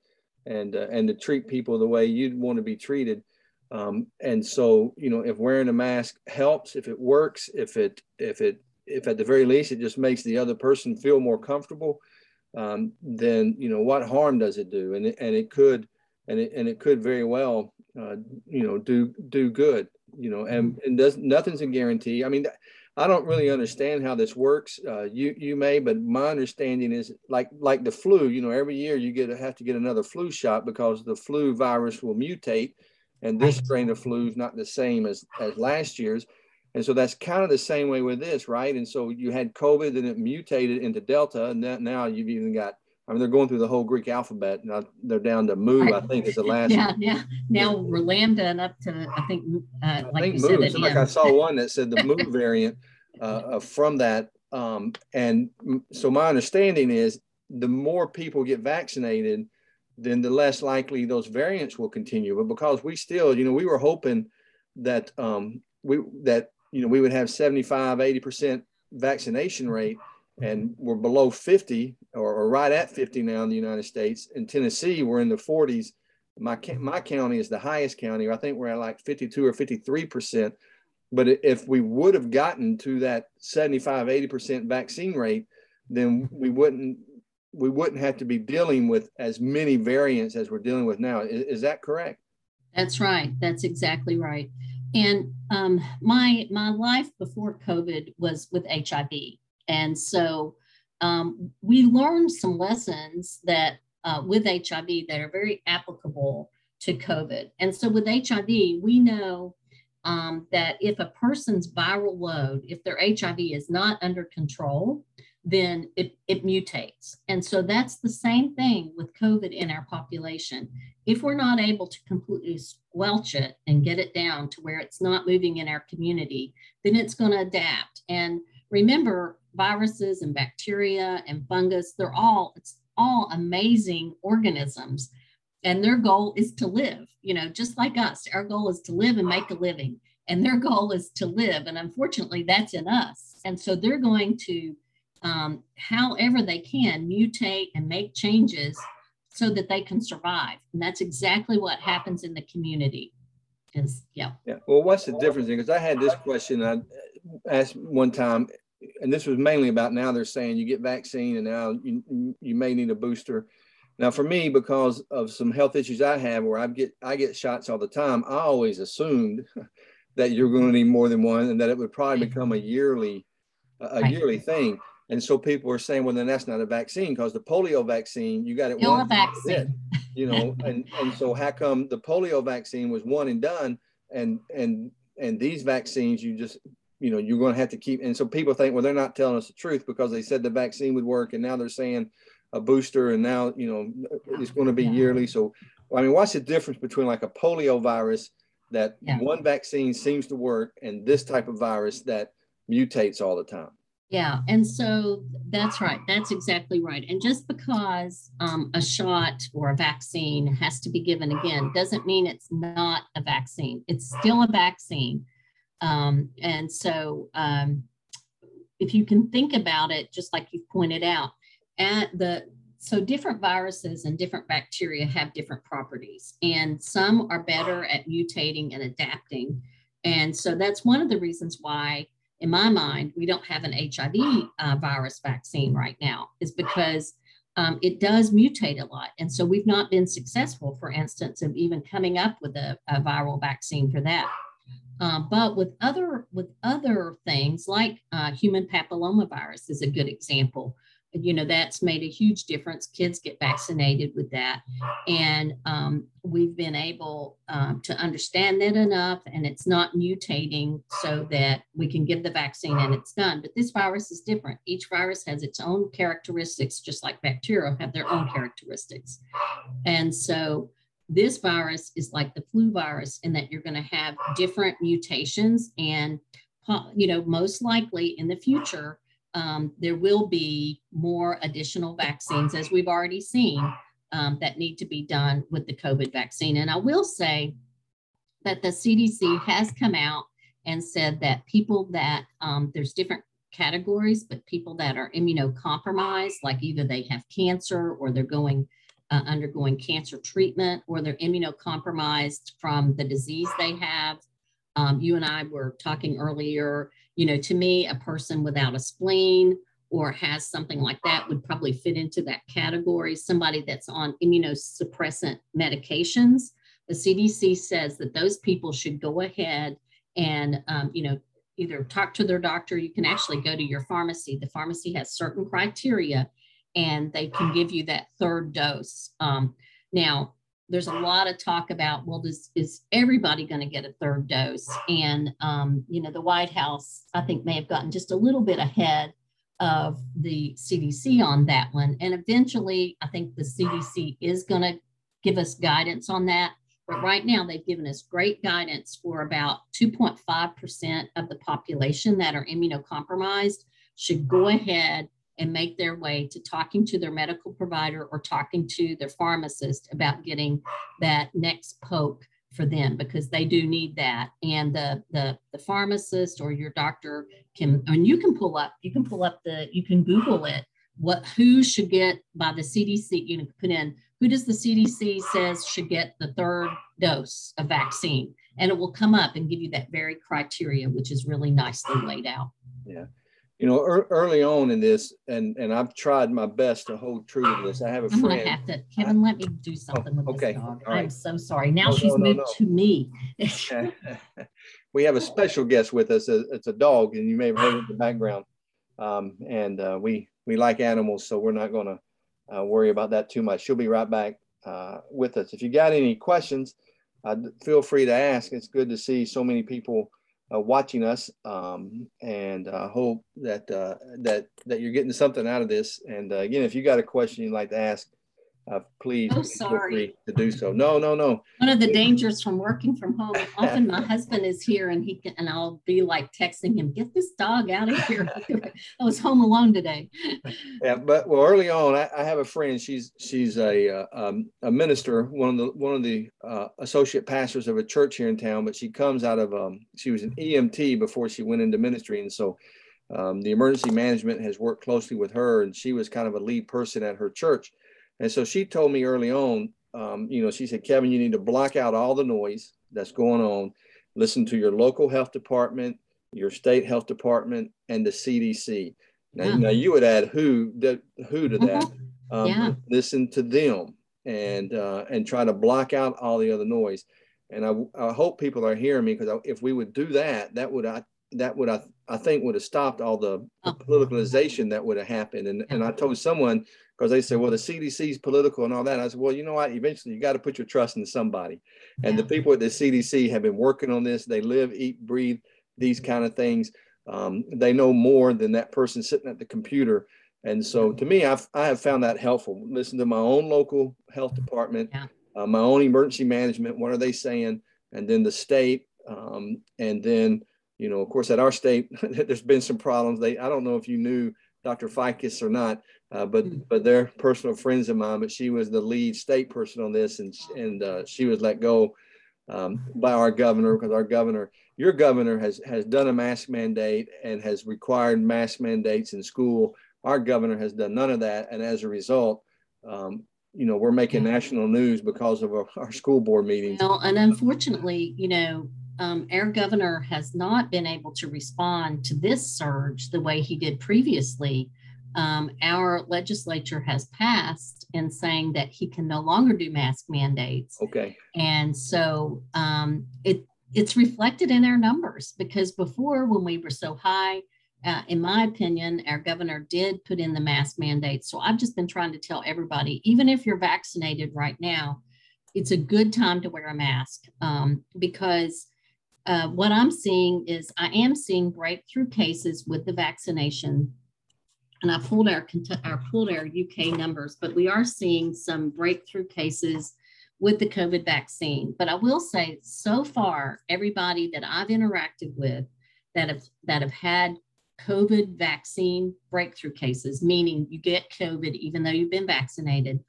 and uh, and to treat people the way you'd want to be treated. Um, and so, you know, if wearing a mask helps, if it works, if it if it if at the very least it just makes the other person feel more comfortable, um, then you know what harm does it do? And it, and it could, and it and it could very well, uh, you know, do do good. You know, and and does nothing's a guarantee. I mean, I don't really understand how this works. Uh, you you may, but my understanding is like like the flu. You know, every year you get have to get another flu shot because the flu virus will mutate, and this strain of flu is not the same as as last year's. And so that's kind of the same way with this, right? And so you had COVID and it mutated into Delta, and that now you've even got. I mean, they're going through the whole Greek alphabet. Now they're down to Mu, I think, is the (laughs) last. Yeah, yeah. Now we're lambda and up to I think, uh, like I think Mu. Said, like I saw (laughs) one that said the Mu variant uh, from that. Um, and so my understanding is the more people get vaccinated, then the less likely those variants will continue. But because we still, you know, we were hoping that um, we that you know, we would have 75, 80% vaccination rate and we're below 50 or, or, right at 50 now in the United States. In Tennessee, we're in the 40s. My, my county is the highest county. I think we're at like 52 or 53%. But if we would have gotten to that 75, 80% vaccine rate, then we wouldn't we wouldn't have to be dealing with as many variants as we're dealing with now. Is, is that correct? That's right. That's exactly right. And um, my my life before COVID was with HIV, and so um, we learned some lessons that uh, with HIV that are very applicable to COVID. And so with HIV, we know um, that if a person's viral load, if their HIV is not under control, then it, it mutates. And so that's the same thing with COVID in our population. If we're not able to completely squelch it and get it down to where it's not moving in our community, then it's going to adapt. And remember, viruses and bacteria and fungus, they're all, it's all amazing organisms. And their goal is to live, you know, just like us. Our goal is to live and make a living. And their goal is to live. And unfortunately, that's in us. And so they're going to um, however they can mutate and make changes so that they can survive. And that's exactly what happens in the community. Is yeah. Yeah. Well, what's the difference? Because I had this question I asked one time, and this was mainly about now they're saying you get vaccine and now you, you may need a booster. Now, for me, because of some health issues I have, where I get I get shots all the time, I always assumed (laughs) that you're going to need more than one, and that it would probably become a yearly a right. yearly thing. And so people are saying, well, then that's not a vaccine because the polio vaccine, you got it Still one vaccine. you know, and and so how come the polio vaccine was one and done, and and and these vaccines you just you know you're going to have to keep. And so people think, well, they're not telling us the truth because they said the vaccine would work, and now they're saying a booster, and now you know it's going to be yeah. yearly. So I mean, what's the difference between like a polio virus that yeah. one vaccine seems to work and this type of virus that mutates all the time? Yeah, and so that's right. That's exactly right. And just because um, a shot or a vaccine has to be given again doesn't mean it's not a vaccine. It's still a vaccine. Um, and so, um, if you can think about it, just like you pointed out, at the so different viruses and different bacteria have different properties, and some are better at mutating and adapting. And so that's one of the reasons why in my mind, we don't have an HIV uh, virus vaccine right now, is because um, it does mutate a lot. And so we've not been successful, for instance, of even coming up with a, a viral vaccine for that. Um, but with other with other things like uh, human papillomavirus is a good example you know that's made a huge difference. Kids get vaccinated with that. And um, we've been able um, to understand that enough and it's not mutating so that we can give the vaccine and it's done. But this virus is different. Each virus has its own characteristics just like bacteria have their own characteristics. And so this virus is like the flu virus in that you're going to have different mutations and you know most likely in the future um, there will be more additional vaccines, as we've already seen, um, that need to be done with the COVID vaccine. And I will say that the CDC has come out and said that people that um, there's different categories, but people that are immunocompromised, like either they have cancer or they're going uh, undergoing cancer treatment or they're immunocompromised from the disease they have. Um, you and I were talking earlier you know, to me, a person without a spleen or has something like that would probably fit into that category. Somebody that's on immunosuppressant medications, the CDC says that those people should go ahead and, um, you know, either talk to their doctor. You can actually go to your pharmacy. The pharmacy has certain criteria and they can give you that third dose. Um, now, there's a lot of talk about well does is everybody going to get a third dose? And um, you know the white house i think may have gotten just a little bit ahead of the cdc on that one. And eventually i think the cdc is going to give us guidance on that. But right now they've given us great guidance for about 2.5% of the population that are immunocompromised should go ahead and make their way to talking to their medical provider or talking to their pharmacist about getting that next poke for them because they do need that. And the the the pharmacist or your doctor can and you can pull up you can pull up the you can google it. What who should get by the cdc you can put in who does the cdc says should get the third dose of vaccine? And it will come up and give you that very criteria which is really nicely laid out. Yeah you know, er, early on in this, and and I've tried my best to hold true to this. I have a I'm friend. gonna have to, Kevin. let me do something with okay. this dog. Right. I'm so sorry. Now oh, she's no, no, moved no. to me. (laughs) we have a special guest with us. It's a dog, and you may have heard it in the background. Um, and uh, we we like animals, so we're not going to uh, worry about that too much. She'll be right back uh, with us. If you got any questions, uh, feel free to ask. It's good to see so many people uh, watching us, um, and uh, hope that uh, that that you're getting something out of this. And uh, again, if you got a question you'd like to ask, uh, please oh, sorry. to do so. No, no, no. One of the dangers from working from home, often my husband is here and he can, and I'll be like texting him, get this dog out of here. (laughs) I was home alone today. yeah, but well, early on, I, I have a friend. She's she's a uh, um, a minister, one of the one of the uh, associate pastors of a church here in town. But she comes out of um, she was an EMT before she went into ministry, and so. Um, the emergency management has worked closely with her, and she was kind of a lead person at her church and so she told me early on, um, you know, she said, Kevin, you need to block out all the noise that's going on. Listen to your local health department, your state health department, and the CDC. Now, yeah. now you would add who the, who to that. Mm-hmm. Um, yeah. Listen to them and uh, and try to block out all the other noise. And I, I hope people are hearing me because if we would do that, that would I that would I, I think would have stopped all the, the oh. politicalization that would have happened. And and I told someone because they said, well, the CDC is political and all that. I said, well, you know what? Eventually, you got to put your trust in somebody. And yeah. the people at the CDC have been working on this. They live, eat, breathe these kind of things. Um, they know more than that person sitting at the computer. And so, to me, I've I have found that helpful. Listen to my own local health department, yeah. uh, my own emergency management. What are they saying? And then the state, um, and then you know, of course, at our state, (laughs) there's been some problems. They I don't know if you knew Dr. Fiscus or not, uh, but hmm. but they're personal friends of mine. But she was the lead state person on this, and and uh, she was let go um, by our governor because our governor, your governor, has has done a mask mandate and has required mask mandates in school. Our governor has done none of that, and as a result, um, you know, we're making national news because of our, our school board meetings. Well, and unfortunately, you know, um, our governor has not been able to respond to this surge the way he did previously. Um, our legislature has passed in saying that he can no longer do mask mandates. Okay. And so um, it it's reflected in our numbers because before when we were so high, uh, in my opinion, our governor did put in the mask mandate. So I've just been trying to tell everybody, even if you're vaccinated right now, it's a good time to wear a mask um, because uh, what I'm seeing is I am seeing breakthrough cases with the vaccination. And I pulled our, our pulled our UK numbers, but we are seeing some breakthrough cases with the COVID vaccine. But I will say, so far, everybody that I've interacted with that have that have had COVID vaccine breakthrough cases, meaning you get COVID even though you've been vaccinated,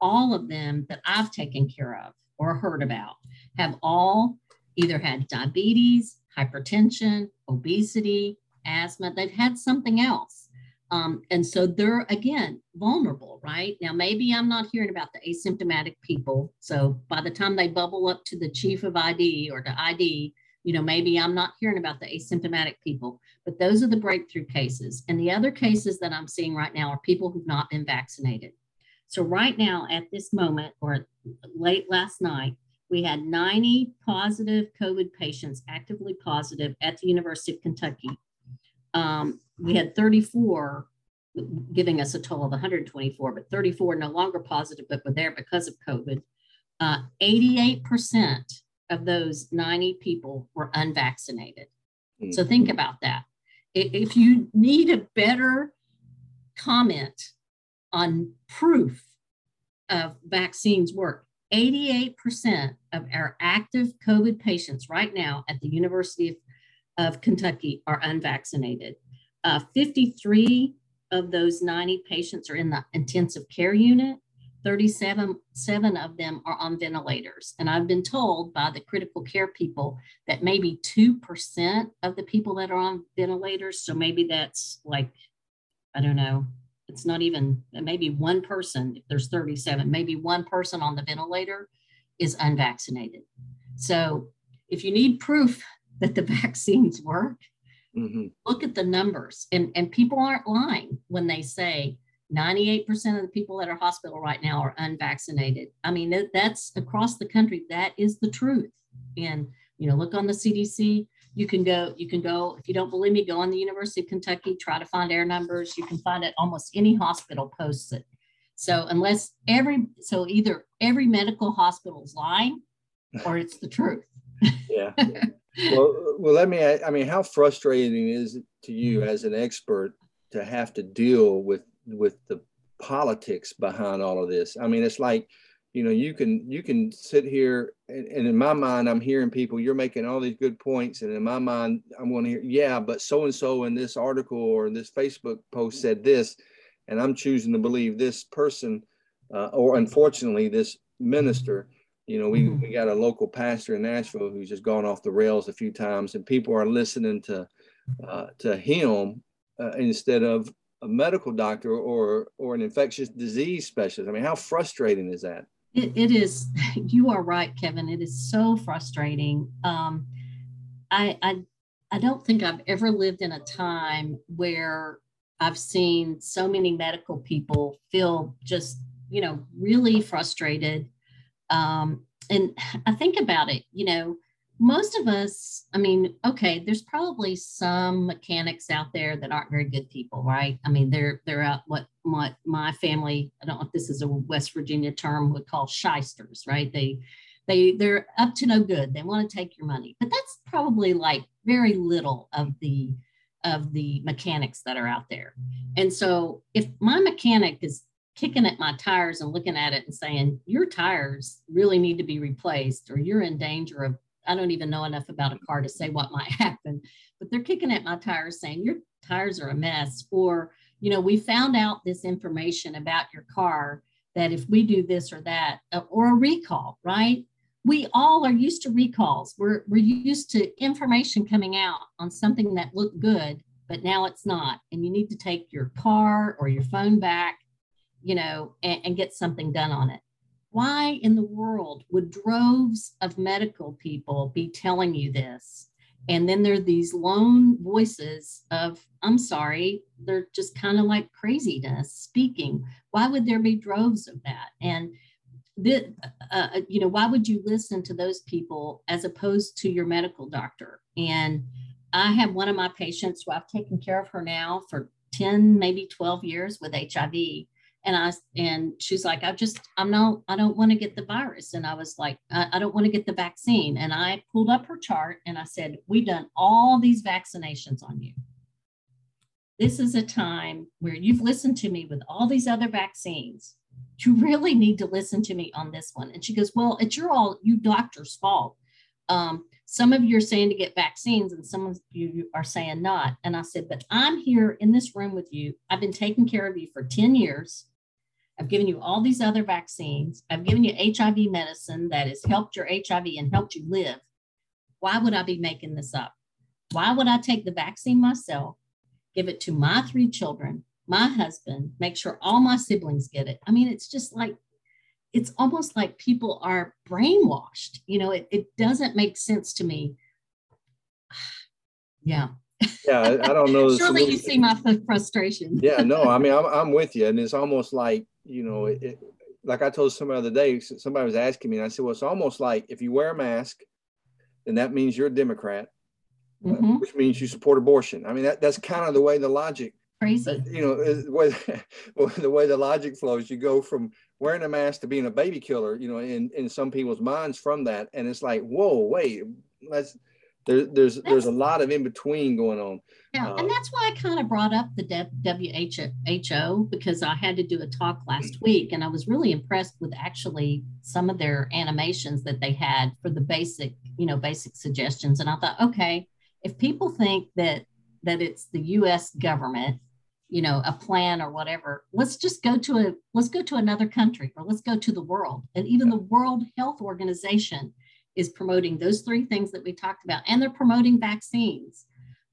all of them that I've taken care of or heard about have all either had diabetes, hypertension, obesity, asthma, they've had something else. Um, and so they're again vulnerable, right? Now, maybe I'm not hearing about the asymptomatic people. So by the time they bubble up to the chief of ID or to ID, you know, maybe I'm not hearing about the asymptomatic people, but those are the breakthrough cases. And the other cases that I'm seeing right now are people who've not been vaccinated. So, right now, at this moment, or late last night, we had 90 positive COVID patients actively positive at the University of Kentucky. Um, we had 34 giving us a total of 124, but 34 no longer positive, but were there because of COVID. Uh, 88% of those 90 people were unvaccinated. Mm-hmm. So think about that. If you need a better comment on proof of vaccines work, 88% of our active COVID patients right now at the University of, of Kentucky are unvaccinated. Uh, 53 of those 90 patients are in the intensive care unit. 37 seven of them are on ventilators. And I've been told by the critical care people that maybe 2% of the people that are on ventilators, so maybe that's like, I don't know, it's not even maybe one person if there's 37 maybe one person on the ventilator is unvaccinated so if you need proof that the (laughs) vaccines work mm-hmm. look at the numbers and, and people aren't lying when they say 98% of the people at our hospital right now are unvaccinated. I mean that's across the country that is the truth. And you know look on the cdc you can go you can go if you don't believe me go on the university of kentucky try to find air numbers. You can find it almost any hospital posts it. So unless every so either every medical hospital is lying or it's the truth yeah. (laughs) Well well let me i mean how frustrating is it to you as an expert to have to deal with with the politics behind all of this? I mean it's like you know you can you can sit here and, and, in my mind i'm hearing people you're making all these good points and in my mind i'm going to hear yeah but so and so in this article or this facebook post said this and i'm choosing to believe this person uh, or unfortunately this minister you know we, mm-hmm. we got a local pastor in nashville who's just gone off the rails a few times and people are listening to uh, to him uh, instead of a medical doctor or or an infectious disease specialist i mean how frustrating is that it, it is, (laughs) you are right, Kevin. It is so frustrating. Um, I, I, I don't think I've ever lived in a time where I've seen so many medical people feel just, you know, really frustrated. Um, and I think about it, you know, most of us, I mean, okay, there's probably some mechanics out there that aren't very good people, right? I mean, they're they're out what my my family, I don't know if this is a West Virginia term, would call shysters, right? They they they're up to no good. They want to take your money. But that's probably like very little of the of the mechanics that are out there. And so if my mechanic is kicking at my tires and looking at it and saying, your tires really need to be replaced, or you're in danger of, I don't even know enough about a car to say what (laughs) might happen, but they're kicking at my tires saying, your tires are a mess. Or, you know, we found out this information about your car that if we do this or that, uh, or a recall, right? We all are used to recalls. We're, we're used to information coming out on something that looked good, but now it's not. And you need to take your car or your phone back you know, and, and get something done on it. Why in the world would droves of medical people be telling you this? And then there are these lone voices of, I'm sorry, they're just kind of like craziness speaking. Why would there be droves of that? And the, uh, uh, you know, why would you listen to those people as opposed to your medical doctor? And I have one of my patients who I've taken care of her now for 10, maybe 12 years with HIV and I and she's like, I just I'm not I don't want to get the virus. And I was like, I, I don't want to get the vaccine. And I pulled up her chart and I said, We've done all these vaccinations on you. This is a time where you've listened to me with all these other vaccines. You really need to listen to me on this one. And she goes, Well, it's your all you doctor's fault. Um, some of you are saying to get vaccines and some of you are saying not. And I said, but I'm here in this room with you. I've been taking care of you for 10 years. I've given you all these other vaccines. I've given you HIV medicine that has helped your HIV and helped you live. Why would I be making this up? Why would I take the vaccine myself, give it to my three children, my husband, make sure all my siblings get it? I mean, it's just like it's almost like people are brainwashed. You know, it, it doesn't make sense to me. (sighs) yeah. Yeah, I, I don't know. (laughs) Surely you see my frustration. yeah, no, I mean, I'm, I'm with you. And it's almost like, you know, it, it, like I told somebody the other day, somebody was asking me, and I said, well, it's almost like if you wear a mask, then that means you're a Democrat, uh, mm-hmm. uh, which means you support abortion. I mean, that, that's kind of the way the logic crazy. You know, the (laughs) way, the way the logic flows, you go from wearing a mask to being a baby killer, you know, in, in some people's minds from that. And it's like, whoa, wait, let's, there, there's that's, there's a lot of in between going on. Yeah, uh, and that's why I kind of brought up the WHO because I had to do a talk last week, and I was really impressed with actually some of their animations that they had for the basic, you know, basic suggestions. And I thought, okay, if people think that that it's the U.S. government you know a plan or whatever let's just go to a let's go to another country or let's go to the world and even the world health organization is promoting those three things that we talked about and they're promoting vaccines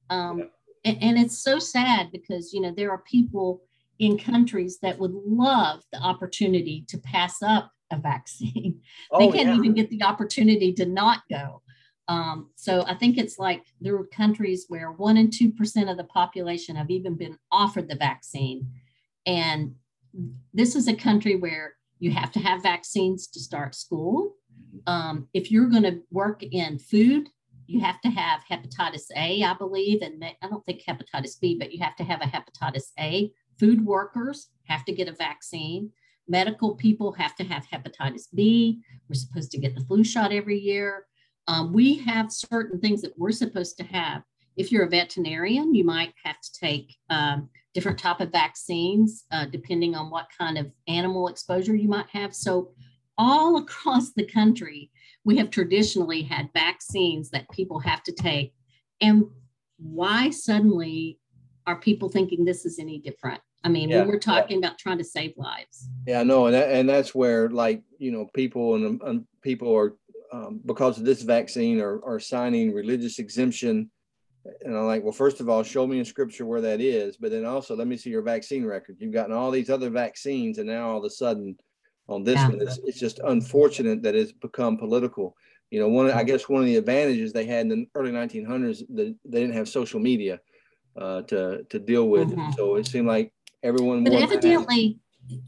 um, yeah. and, and it's so sad because you know there are people in countries that would love the opportunity to pass up a vaccine (laughs) oh, they can't yeah. even get the opportunity to not go um, so I think it's like there are countries where one and two percent of the population have even been offered the vaccine, and this is a country where you have to have vaccines to start school. Um, if you're going to work in food, you have to have hepatitis A, I believe, and I don't think hepatitis B, but you have to have a hepatitis A. Food workers have to get a vaccine. Medical people have to have hepatitis B. We're supposed to get the flu shot every year. Um, we have certain things that we're supposed to have. If you're a veterinarian, you might have to take um, different type of vaccines uh, depending on what kind of animal exposure you might have. So all across the country, we have traditionally had vaccines that people have to take. And why suddenly are people thinking this is any different? I mean, yeah, when we're talking yeah. about trying to save lives. Yeah, no, and that, and that's where like you know people and, and people are um, because of this vaccine are, are signing religious exemption. And I'm like, well, first of all, show me in scripture where that is. But then also, let me see your vaccine record. You've gotten all these other vaccines, and now all of a sudden, on this yeah. one, it's, it's just unfortunate that it's become political. You know, one I guess one of the advantages they had in the early 1900s that they didn't have social media uh, to to deal with. Mm-hmm. So it seemed like everyone. But evidently,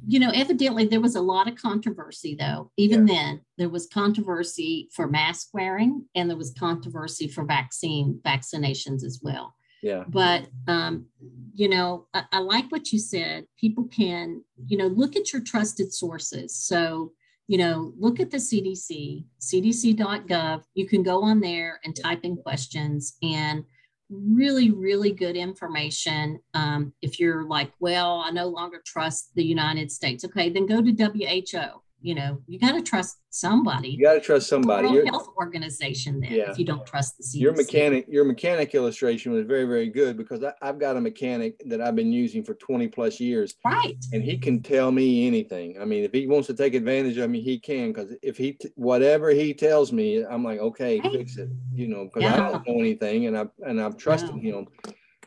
you know, evidently there was a lot of controversy, though. Even yeah. then, there was controversy for mask wearing, and there was controversy for vaccine vaccinations as well. Yeah. But um, you know, I, I like what you said. People can, you know, look at your trusted sources. So, you know, look at the CDC, cdc.gov. You can go on there and type in questions and really, really good information. Um, if you're like, well, I no longer trust the United States, okay, then go to WHO you mm-hmm. know, you got to trust somebody. You got to trust somebody. Your health organization then yeah. if you don't trust the CDC. Your mechanic, your mechanic illustration was very, very good because I, have got a mechanic that I've been using for 20 plus years. Right. And he can tell me anything. I mean, if he wants to take advantage of me, he can, because if he, t- whatever he tells me, I'm like, okay, right. fix it, you know, because yeah. I don't know anything and I, and I've trusted him.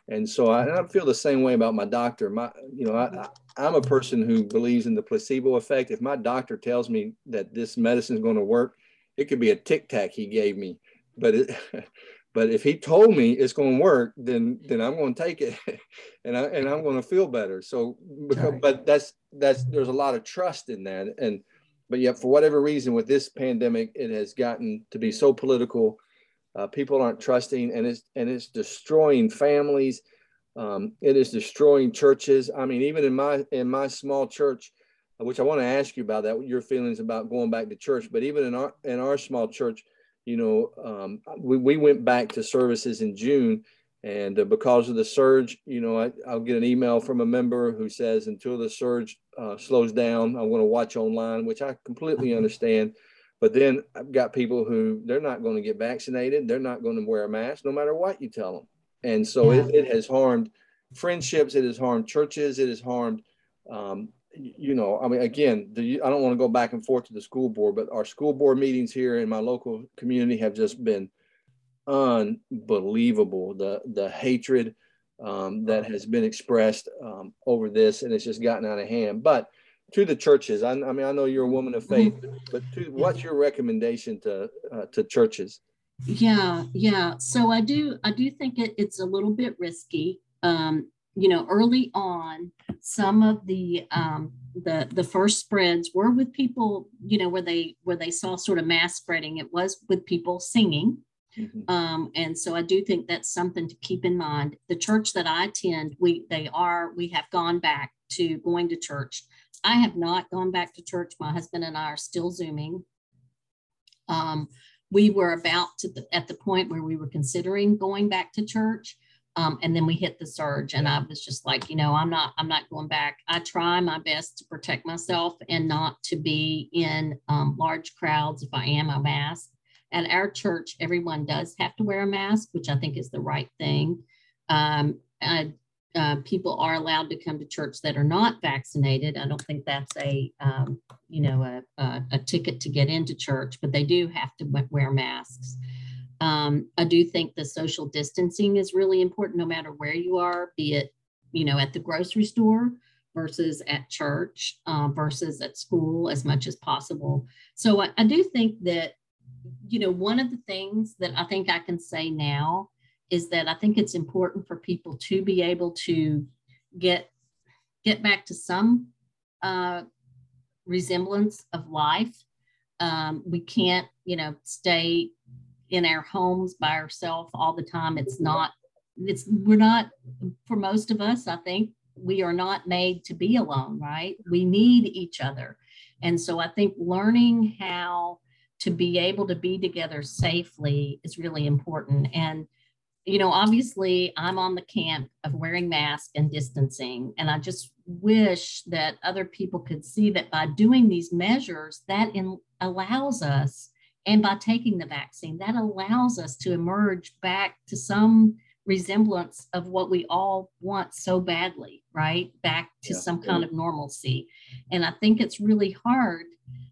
And so I, I, feel the same way about my doctor. My, you know, I, I'm a person who believes in the placebo effect. If my doctor tells me that this medicine is going to work, it could be a tic tac he gave me, but it, (laughs) but if he told me it's going to work, then then I'm going to take it, (laughs) and I and I'm going to feel better. So, because, but that's that's there's a lot of trust in that, and but yet for whatever reason with this pandemic, it has gotten to be so political uh, people aren't trusting, and it's and it's destroying families. Um, it is destroying churches. I mean, even in my in my small church, uh, which I want to ask you about that, your feelings about going back to church. But even in our in our small church, you know, um, we we went back to services in June, and uh, because of the surge, you know, I, will get an email from a member who says until the surge uh, slows down, I'm going to watch online, which I completely understand. But then I've got people who they're not going to get vaccinated. They're not going to wear a mask no matter what you tell them. And so yeah. it, it, has harmed friendships. It has harmed churches. It has harmed, um, you know, I mean, again, the, I don't want to go back and forth to the school board, but our school board meetings here in my local community have just been unbelievable. The, the hatred um, that has been expressed um, over this, and it's just gotten out of hand. But to the churches. I, I, mean, I know you're a woman of faith, but to, what's your recommendation to uh, to churches? Yeah, yeah. So I do I do think it, it's a little bit risky. Um, you know, early on, some of the um, the the first spreads were with people. You know, where they where they saw sort of mass spreading. It was with people singing. Mm-hmm. Um, and so I do think that's something to keep in mind. The church that I attend, we they are we have gone back to going to church I have not gone back to church. My husband and I are still Zooming. Um, we were about to the, at the point where we were considering going back to church. Um, and then we hit the surge and i was just like you know i'm not i'm not going back i try my best to protect myself and not to be in um, large crowds if i am a mask at our church everyone does have to wear a mask which i think is the right thing um, uh, people are allowed to come to church that are not vaccinated. I don't think that's a, um, you know, a, a, a, ticket to get into church, but they do have to wear masks. Um, I do think the social distancing is really important, no matter where you are, be it, you know, at the grocery store versus at church uh, versus at school as much as possible. So I, I do think that, you know, one of the things that I think I can say now is that I think it's important for people to be able to get get back to some uh, resemblance of life. Um, we can't, you know, stay in our homes by ourselves all the time. It's not. It's we're not for most of us. I think we are not made to be alone, right? We need each other, and so I think learning how to be able to be together safely is really important. And you know, obviously I'm on the camp of wearing masks and distancing. And I just wish that other people could see that by doing these measures, that in, allows us, and by taking the vaccine, that allows us to emerge back to some resemblance of what we all want so badly, right? Back to yeah. some kind of normalcy. And I think it's really hard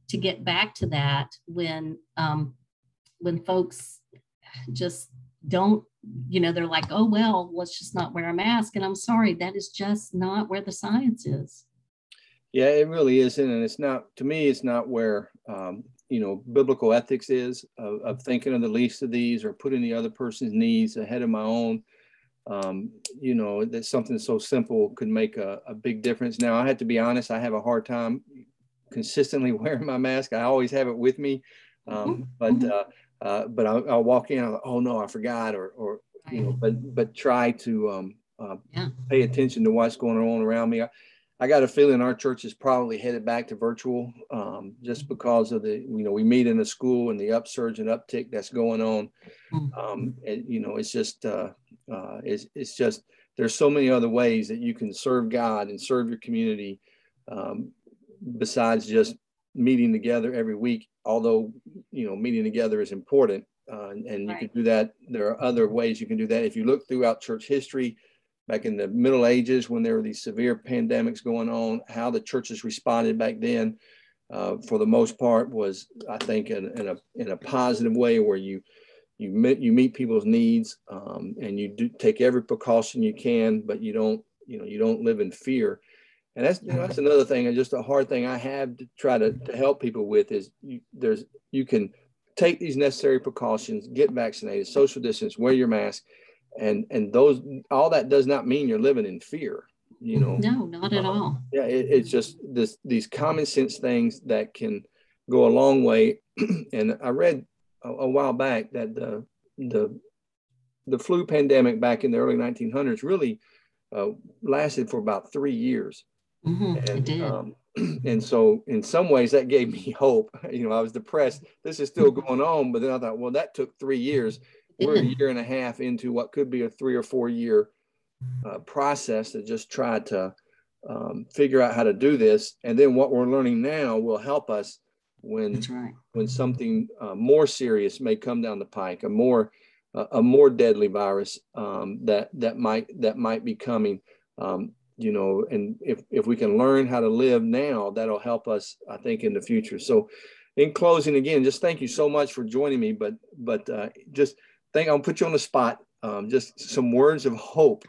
to get back to that when um, when folks just don't you know they're like oh well let's just not wear a mask and i'm sorry that is just not where the science is yeah it really isn't and it's not to me it's not where um, you know biblical ethics is of, of, thinking of the least of these or putting the other person's needs ahead of my own um, you know, that something so simple could make a, a big difference. Now, I have to be honest, I have a hard time consistently (laughs) wearing my mask. I always have it with me. Um, but, mm-hmm. uh, uh, but I'll, I'll, walk in, I'll, oh no, I forgot, or, or, you know, but, but try to, um, uh, yeah. pay attention to what's going on around me. I, I got a feeling our church is probably headed back to virtual um, just mm-hmm. because of the, you know, we meet in a school and the upsurge and uptick that's going on. Mm-hmm. Um, and, you know, it's just, uh, uh, it's, it's just, there's so many other ways that you can serve God and serve your community um, besides just meeting together every week. Although, you know, meeting together is important uh, and, and right. you can do that. There are other ways you can do that. If you look throughout church history, back in the Middle Ages when there were these severe pandemics going on, how the churches responded back then, uh, for the most part, was I think in, in, a in a positive way where you you meet you meet people's needs um, and you do take every precaution you can, but you don't you know you don't live in fear. And that's you know, that's another thing, and just a hard thing I have to try to, to help people with is you, there's you can take these necessary precautions, get vaccinated, social distance, wear your mask, and and those all that does not mean you're living in fear you know? No not at all. Yeah it, it's just this these common sense things that can go a long way. (clears throat) And i read a, a, while back that the the the flu pandemic back in the early 1900s really uh, lasted for about three years mm-hmm, and, it did. Um, (clears throat) and so in some ways that gave me (laughs) hope you know i was depressed this is still going on but then i thought well that took three years we're a year and a half into what could be a three or four year uh, process to just try to um, figure out how to do this. And then what we're learning now will help us when right. when something uh, more serious may come down the pike, a more uh, a more deadly virus um, that that might that might be coming. Um, you know, and if if we can learn how to live now, that'll help us, I think, in the future. So, in closing, again, just thank you so much for joining me. But but uh, just think I'll put you on the spot. Um, just some words of hope.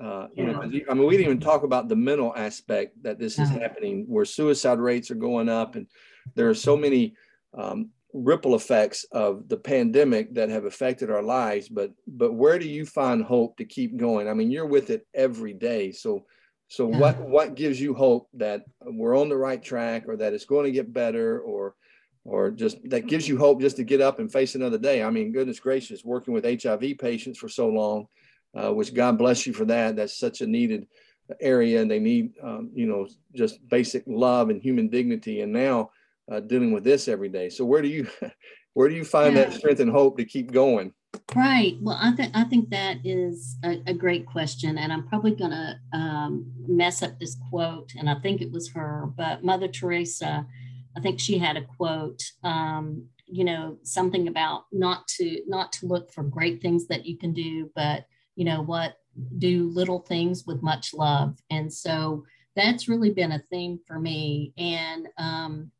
Uh, you know, I mean, we didn't even talk about the mental aspect that this is happening, where suicide rates are going up, and there are so many um, ripple effects of the pandemic that have affected our lives. But but where do you find hope to keep going? I mean, you're with it every day, so. So yeah. what what gives you hope that we're on the right track or that it's going to get better or or just that gives you hope just to get up and face another day. I mean, goodness gracious, working with HIV patients for so long, uh, which God bless you for that. That's such a needed area, and they need, um, you know, just basic love and human dignity. And now uh, dealing with this every day. So where do you, (laughs) where do you find yeah. that strength and hope to keep going? Right. Well, I think I think that is a, a great question, and I'm probably going to um, mess up this quote, and I think it was her, but Mother Teresa I think she had a quote, um, you know, something about not to not to look for great things that you can do, but you know what, do little things with much love. And so that's really been a theme for me. And um,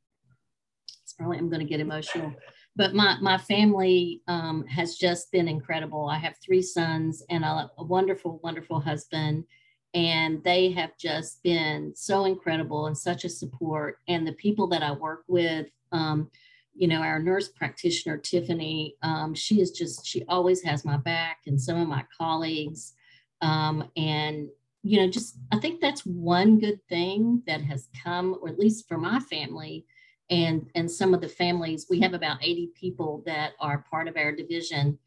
it's probably I'm going to get emotional, but my my family um, has just been incredible. I have three sons and a, a wonderful, wonderful husband and they have just been so incredible and such a support and the people that i work with um, you know our nurse practitioner tiffany um, she is just she always has my back and some of my colleagues um, and you know just i think that's one good thing that has come or at least for my family and and some of the families we have about 80 people that are part of our division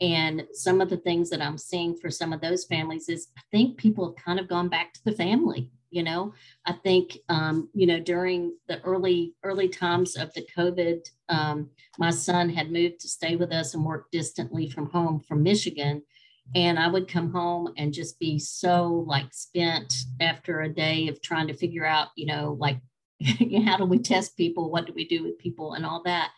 and some of the things that I'm seeing for some of those families is I think people have kind of gone back to the family. You know, I think um, you know during the early early times of the COVID, um, my son had moved to stay with us and work distantly from home from Michigan, and I would come home and just be so like spent after a day of trying to figure out, you know, like (laughs) how do we test people, what do we do with people, and all that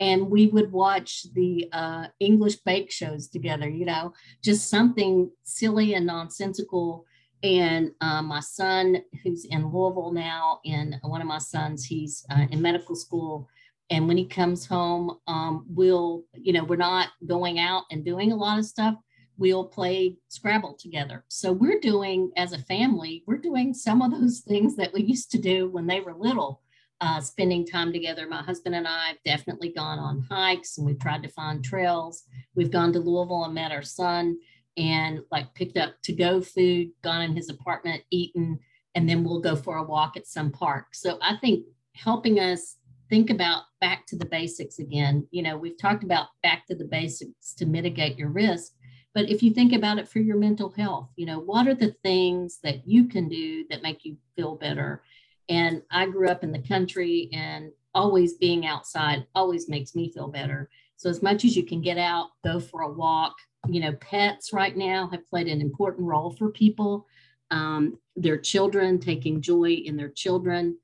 and we would watch the uh, English bake shows together, you know, just something silly and nonsensical. And uh, my son, who's in Louisville now, and one of my sons, he's uh, in medical school. And when he comes home, um, we'll, you know, we're not going out and doing a lot of stuff. We'll play Scrabble together. So we're doing, as a family, we're doing some of those things that we used to do when they were little uh, spending time together. My husband and I have definitely gone on hikes and we've tried to find trails. We've gone to Louisville and met our son. and like picked up to go food, gone in his apartment, eaten, and then we'll go for a walk at some park. So I think helping us think about back to the basics again. You know, we've talked about back to the basics to mitigate your risk. But if you think about it for your mental health, you know, what are the things that you can do that make you feel better? And I grew up in the country and always being outside always makes me feel better. So as much as you can get out, go for a walk. You know, pets right now have played an important role for people. Um, their children, taking joy in their children,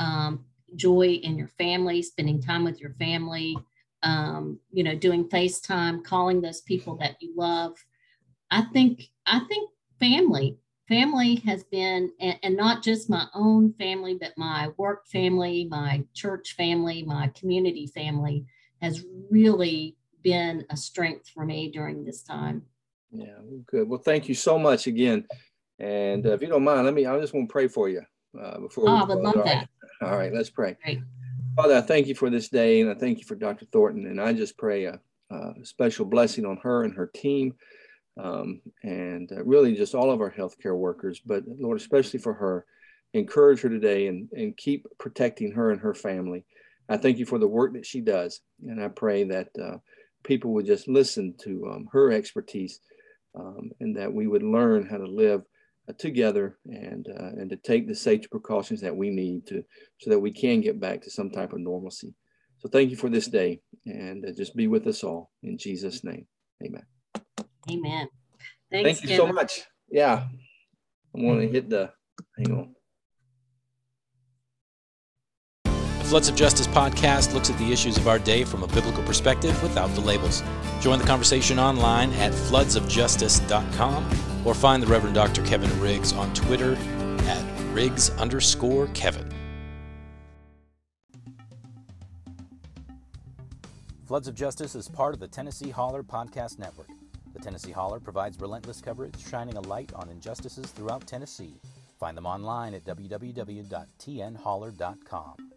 um, joy in your family, spending time with your family, um, you know, doing FaceTime, calling those people that you love. I think I think family family has been and, and, not just my own family but my work family my church family my community family has really been a strength for me during this time. Yeah good. Well thank you so much again. And uh, if you don't mind let me i just want to pray for you uh, before oh, i would love that. All right let's pray. Great. Father i thank you for this day and i thank you for dr thornton and i just pray a, a special blessing on her and her team um, and uh, really just all of our healthcare workers, but Lord, especially for her, encourage her today and, and keep protecting her and her family. I thank you for the work that she does. And I pray that uh, people would just listen to um, her expertise um, and that we would learn how to live together and, uh, and to take the safety precautions that we need to so that we can get back to some type of normalcy. So thank you for this day and uh, just be with us all in Jesus' name. Amen. Amen. Thanks, Thank you so much. Yeah. I want to hit the, hang on. The Floods of Justice podcast looks at the issues of our day from a biblical perspective without the labels. Join the conversation online at floodsofjustice.com or find the Reverend Dr. Kevin Riggs on Twitter at Riggs underscore Kevin. Floods of Justice is part of the Tennessee Holler Podcast Network. The Tennessee Holler provides relentless coverage, shining a light on injustices throughout Tennessee. Find them online at www.tnholler.com.